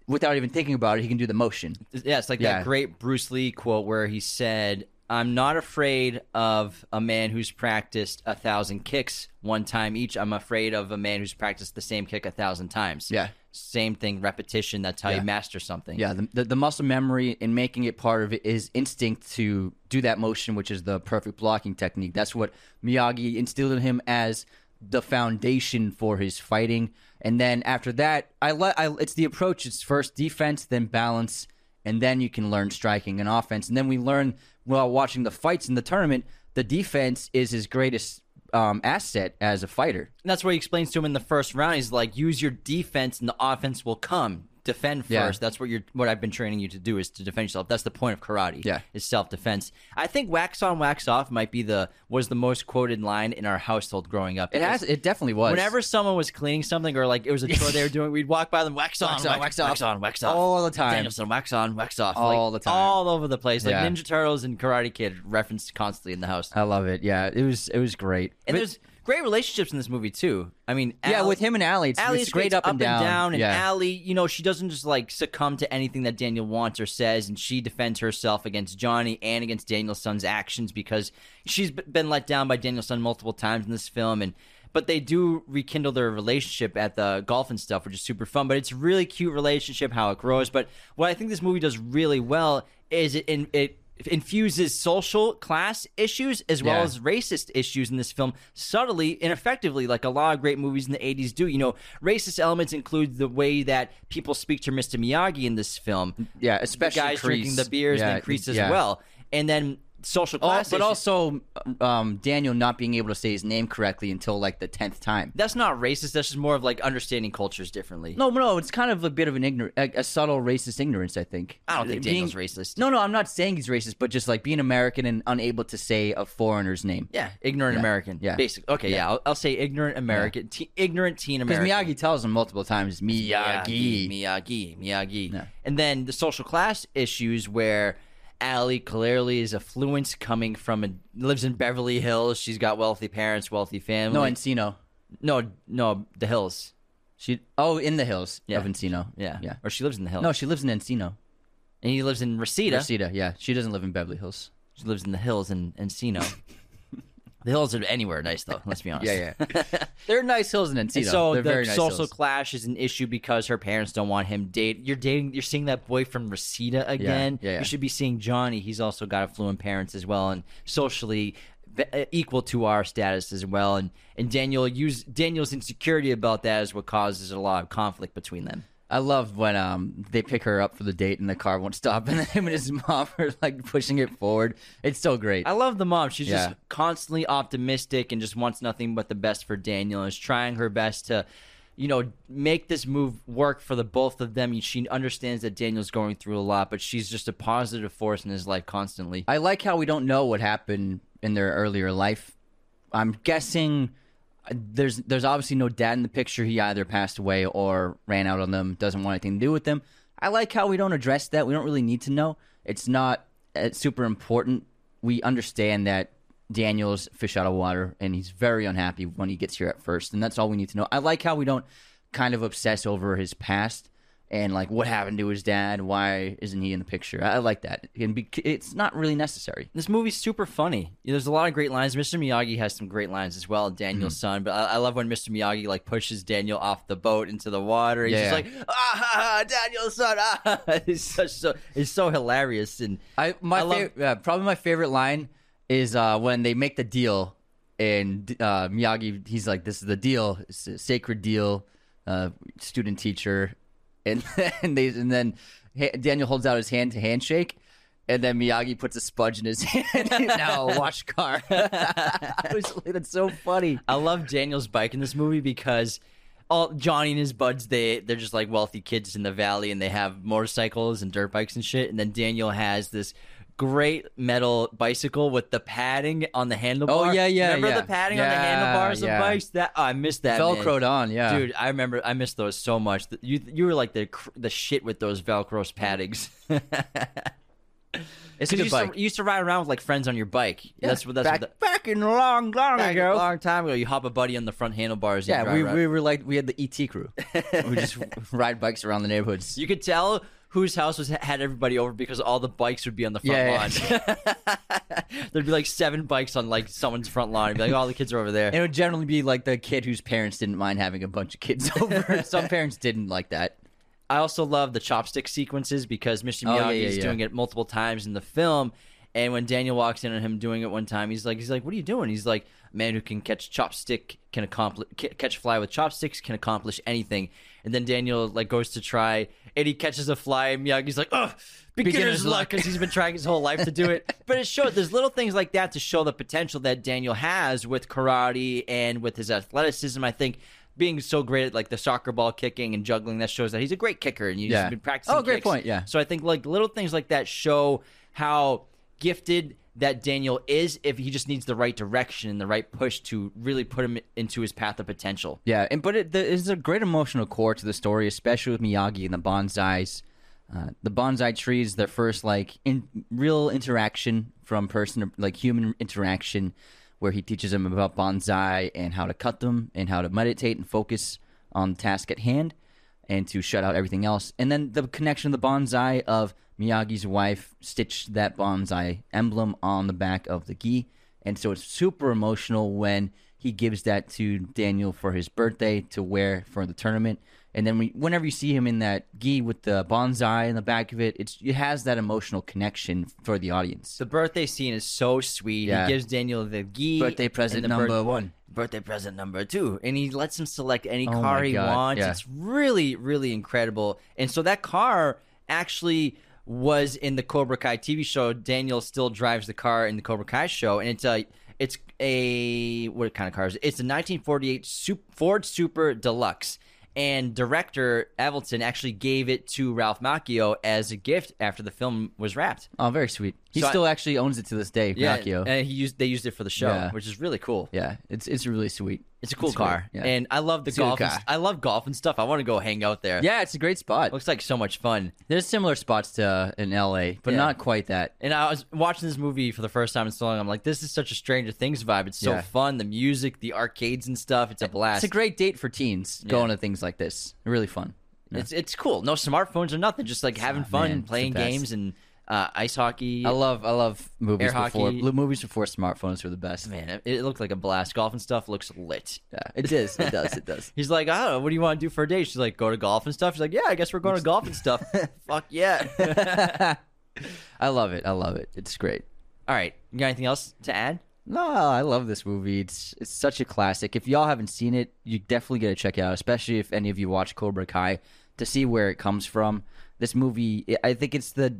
Without even thinking about it, he can do the motion. Yeah, it's like Yeah. that great Bruce Lee quote where he said, I'm not afraid of a man who's practiced a thousand kicks one time each. I'm afraid of a man who's practiced the same kick a thousand times. Yeah. Same thing, repetition. That's how Yeah. you master something. Yeah, the, the, the muscle memory and making it part of it is instinct to do that motion, which is the perfect blocking technique. That's what Miyagi instilled in him as the foundation for his fighting. And then after that, I let I, it's the approach. It's first defense, then balance, and then you can learn striking and offense. And then we learn while watching the fights in the tournament, the defense is his greatest um, asset as a fighter. And that's what he explains to him in the first round. He's like, use your defense and the offense will come. Defend first. Yeah. That's what you're what I've been training you to do is to defend yourself. That's the point of karate. Yeah. Is self defense. I think wax on, wax off might be the was the most quoted line in our household growing up. It has. It definitely was. Whenever someone was cleaning something or like it was a chore they were doing, we'd walk by them, wax on, Wax on, wax off. wax on, wax off, All the time. Daniel-san, wax on, wax off, All Like, the time. all over the place. Like Yeah. Ninja Turtles and Karate Kid referenced constantly in the house. I love it. Yeah, it was. It was great. and But- there's great relationships in this movie too. I mean, yeah, Al- with him and Allie, it's, Allie it's is great up, and down. and yeah. Allie, you know, she doesn't just like succumb to anything that Daniel wants or says, and she defends herself against Johnny and against Daniel-san's actions because she's been let down by Daniel-san multiple times in this film, and but they do rekindle their relationship at the golf and stuff, which is super fun. But it's a really cute relationship how it grows. But what I think this movie does really well is it in, it infuses social class issues as well Yeah. as racist issues in this film subtly and effectively, like a lot of great movies in the 80s do. You know, racist elements include the way that people speak to Mr. Miyagi in this film. Yeah, The especially guys Kreese. drinking the beers Yeah, and Kreese as yeah. well. And then social Oh, class. but issues- also um, Daniel not being able to say his name correctly until like the tenth time. that's not racist. That's just more of like understanding cultures differently. No, no, it's kind of a bit of an ignorant, a, a subtle racist ignorance. I think. I don't think Being- Daniel's racist. No, no, I'm not saying he's racist, but just like being American and unable to say a foreigner's name. Yeah, ignorant Yeah. American. Yeah. basic. Okay, yeah, I'll, I'll say ignorant American, te- ignorant teen American. Because Miyagi tells him multiple times, Miyagi. Miyagi, Miyagi. Yeah. And then the social class issues where Allie clearly is affluent, coming from a lives in Beverly Hills. She's got wealthy parents, wealthy family. No, Encino. no, no, the hills. She oh in the hills Yeah. of Encino. Yeah, yeah. Or she lives in the hills. No, she lives in Encino. and he lives in Reseda. Reseda, yeah. She doesn't live in Beverly Hills. She lives in the hills in Encino. the hills are anywhere nice though. Let's be honest. Yeah, yeah. They're nice hills in Encino. And so They're the very nice social hills. clash is an issue because her parents don't want him date. You're dating. You're seeing that boy from Reseda again. yeah, yeah. You should be seeing Johnny. He's also got affluent parents as well, and socially uh, equal to our status as well. And and Daniel use Daniel's insecurity about that is what causes a lot of conflict between them. I love when um they pick her up for the date and the car won't stop, and him and his mom are like pushing it forward. It's so great. I love the mom. She's Yeah. just constantly optimistic and just wants nothing but the best for Daniel and is trying her best to, you know, make this move work for the both of them. She understands that Daniel's going through a lot, but she's just a positive force in his life constantly. I like how we don't know what happened in their earlier life. I'm guessing there's there's obviously no dad in the picture. He either passed away or ran out on them. Doesn't want anything to do with them. I like how we don't address that. We don't really need to know. It's not uh, super important. We understand that Daniel's fish out of water, and he's very unhappy when he gets here at first, and that's all we need to know. I like how we don't kind of obsess over his past and like what happened to his dad. Why isn't he in the picture? I, I like that. And be, it's not really necessary. This movie's super funny. There's a lot of great lines. Mr. Miyagi has some great lines as well. Daniel's Mm-hmm. son, but I, I love when Mr. Miyagi like pushes Daniel off the boat into the water. He's Yeah. just like, ah, ha, ha, Daniel-san. Ah. It's such so it's so hilarious and I my I love- fav- yeah, probably my favorite line is uh, when they make the deal and uh, Miyagi he's like this is the deal it's a sacred deal uh, student teacher and then they and then Daniel holds out his hand to handshake and then Miyagi puts a sponge in his hand. Now wash car. That's so funny. I love Daniel's bike in this movie because all Johnny and his buds they they're just like wealthy kids in the valley and they have motorcycles and dirt bikes and shit. And then Daniel has this great metal bicycle with the padding on the handlebar. Oh, yeah, yeah, Remember yeah. the padding on the handlebars yeah. of bikes? That oh, I missed that. man. velcroed on yeah Dude, I remember I missed those so much. You you were like the the shit with those Velcro paddings. it's a you good used, bike to, you used to ride around with like friends on your bike. That's what that's back, what the, back in long long ago long time ago. You hop a buddy on the front handlebars. Yeah, we, around. we were like we had the ET crew. we just ride bikes around the neighborhoods. You could tell whose house was had everybody over because all the bikes would be on the front Yeah, lawn. There'd be like seven bikes on like someone's front lawn. It'd be like, all the kids are over there. And it would generally be like the kid whose parents didn't mind having a bunch of kids over. Some parents didn't like that. I also love the chopstick sequences because Mr. Oh, yeah, yeah, is yeah. doing it multiple times in the film. And when Daniel walks in on him doing it one time, he's like, he's like, "What are you doing?" He's like, "A man who can catch chopstick can accomplish catch a fly with chopsticks can accomplish anything." And then Daniel like goes to try, and he catches a fly. And Miyagi's like, "Oh, beginner's, Beginner's luck," luck. because he's been trying his whole life to do it. but it shows there's little things like that to show the potential that Daniel has with karate and with his athleticism. I think. Being so great at like the soccer ball kicking and juggling, that shows that he's a great kicker and he's Yeah. been practicing. Oh, great kicks. point, yeah. So I think like little things like that show how gifted that Daniel is if he just needs the right direction and the right push to really put him into his path of potential. Yeah, and but it, a great emotional core to the story, especially with Miyagi and the bonsais. Uh, the bonsai trees, their first like in real interaction from person like human interaction, where he teaches them about bonsai and how to cut them and how to meditate and focus on the task at hand and to shut out everything else. And then the connection of the bonsai of Miyagi's wife stitched that bonsai emblem on the back of the gi. And so it's super emotional when he gives that to Daniel for his birthday to wear for the tournament. And then we, whenever you see him in that gi with the bonsai in the back of it, it's it has that emotional connection for the audience. The birthday scene is so sweet. Yeah. He gives Daniel the gi Birthday present number one. Birthday present number two, and he lets him select any Oh car he God, wants. yeah. It's really, really incredible. And so that car actually was in the Cobra Kai TV show. Daniel still drives the car in the Cobra Kai show, and it's a it's a what kind of car is it? It's a 1948 Sup- Ford Super Deluxe. And director Avildsen actually gave it to Ralph Macchio as a gift after the film was wrapped. Oh, very sweet. He So I- still actually owns it to this day, Macchio. and he used they used it for the show, Yeah. which is really cool. yeah, it's it's really sweet. It's a cool It's car, yeah. and I love the It's golf. and. I love golf and stuff. I want to go hang out there. Yeah, it's a great spot. looks like so much fun. There's similar spots to uh, in LA, but Yeah. not quite that. And I was watching this movie for the first time in so long. I'm like, this is such a Stranger Things vibe. It's so Yeah. fun. The music, the arcades and stuff. It's a blast. It's a great date for teens going to things like this. Really fun. Yeah. It's it's cool. No smartphones or nothing. Just like having fun, man, playing games and uh, ice hockey. I love I love movies Air before hockey. movies before smartphones were the best. Man, it, it looked like a blast. Golf and stuff looks lit. Yeah, it is. It does. It does. He's like, I don't know. What do you want to do for a day? She's like, go to golf and stuff. She's like, yeah, I guess we're going to golf and stuff. Fuck yeah. I love it. I love it. It's great. All right. You got anything else to add? No, I love this movie. It's it's such a classic. If y'all haven't seen it, you definitely got to check it out. Especially if any of you watch Cobra Kai to see where it comes from. This movie, I think it's the,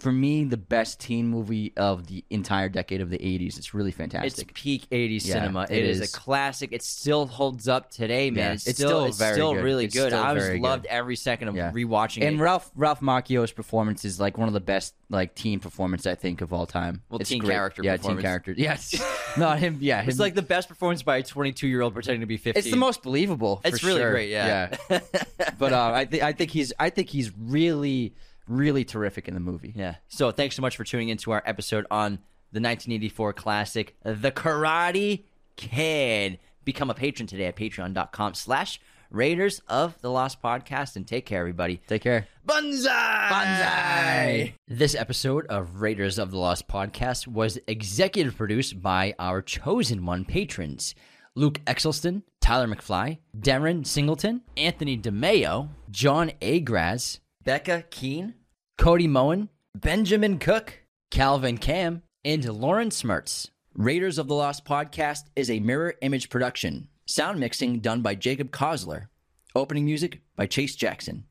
for me, the best teen movie of the entire decade of the '80s. It's really fantastic. It's peak 80s Yeah, cinema. it it is. is. a classic. It still holds up today, man. Yeah, it's, it's still, it's very still good. really It's good. still I was loved good. every second of Yeah. rewatching and it. Ralph Ralph Macchio's performance is like one of the best like teen performance I think of all time. Well, It's teen great. character yeah, teen character. Yes, not him. Yeah, it's like the best performance by a 22 year old pretending to be 50. It's the most believable. It's really sure. great, yeah. yeah. but uh, I think I think he's I think he's really really terrific in the movie. Yeah. So thanks so much for tuning into our episode on the 1984 classic, The Karate Kid. Become a patron today at patreon.com slash Raiders of the Lost Podcast. And take care, everybody. Take care. Banzai! Banzai! This episode of Raiders of the Lost podcast was executive produced by our chosen one patrons Luke Exelston, Tyler McFly, Darren Singleton, Anthony DeMeo, John A. Agraz, Becca Keene, Cody Moen, Benjamin Cook, Calvin Cam, and Lauren Smertz. Raiders of the Lost podcast is a mirror image production. Sound mixing done by Jacob Kosler. Opening music by Chase Jackson.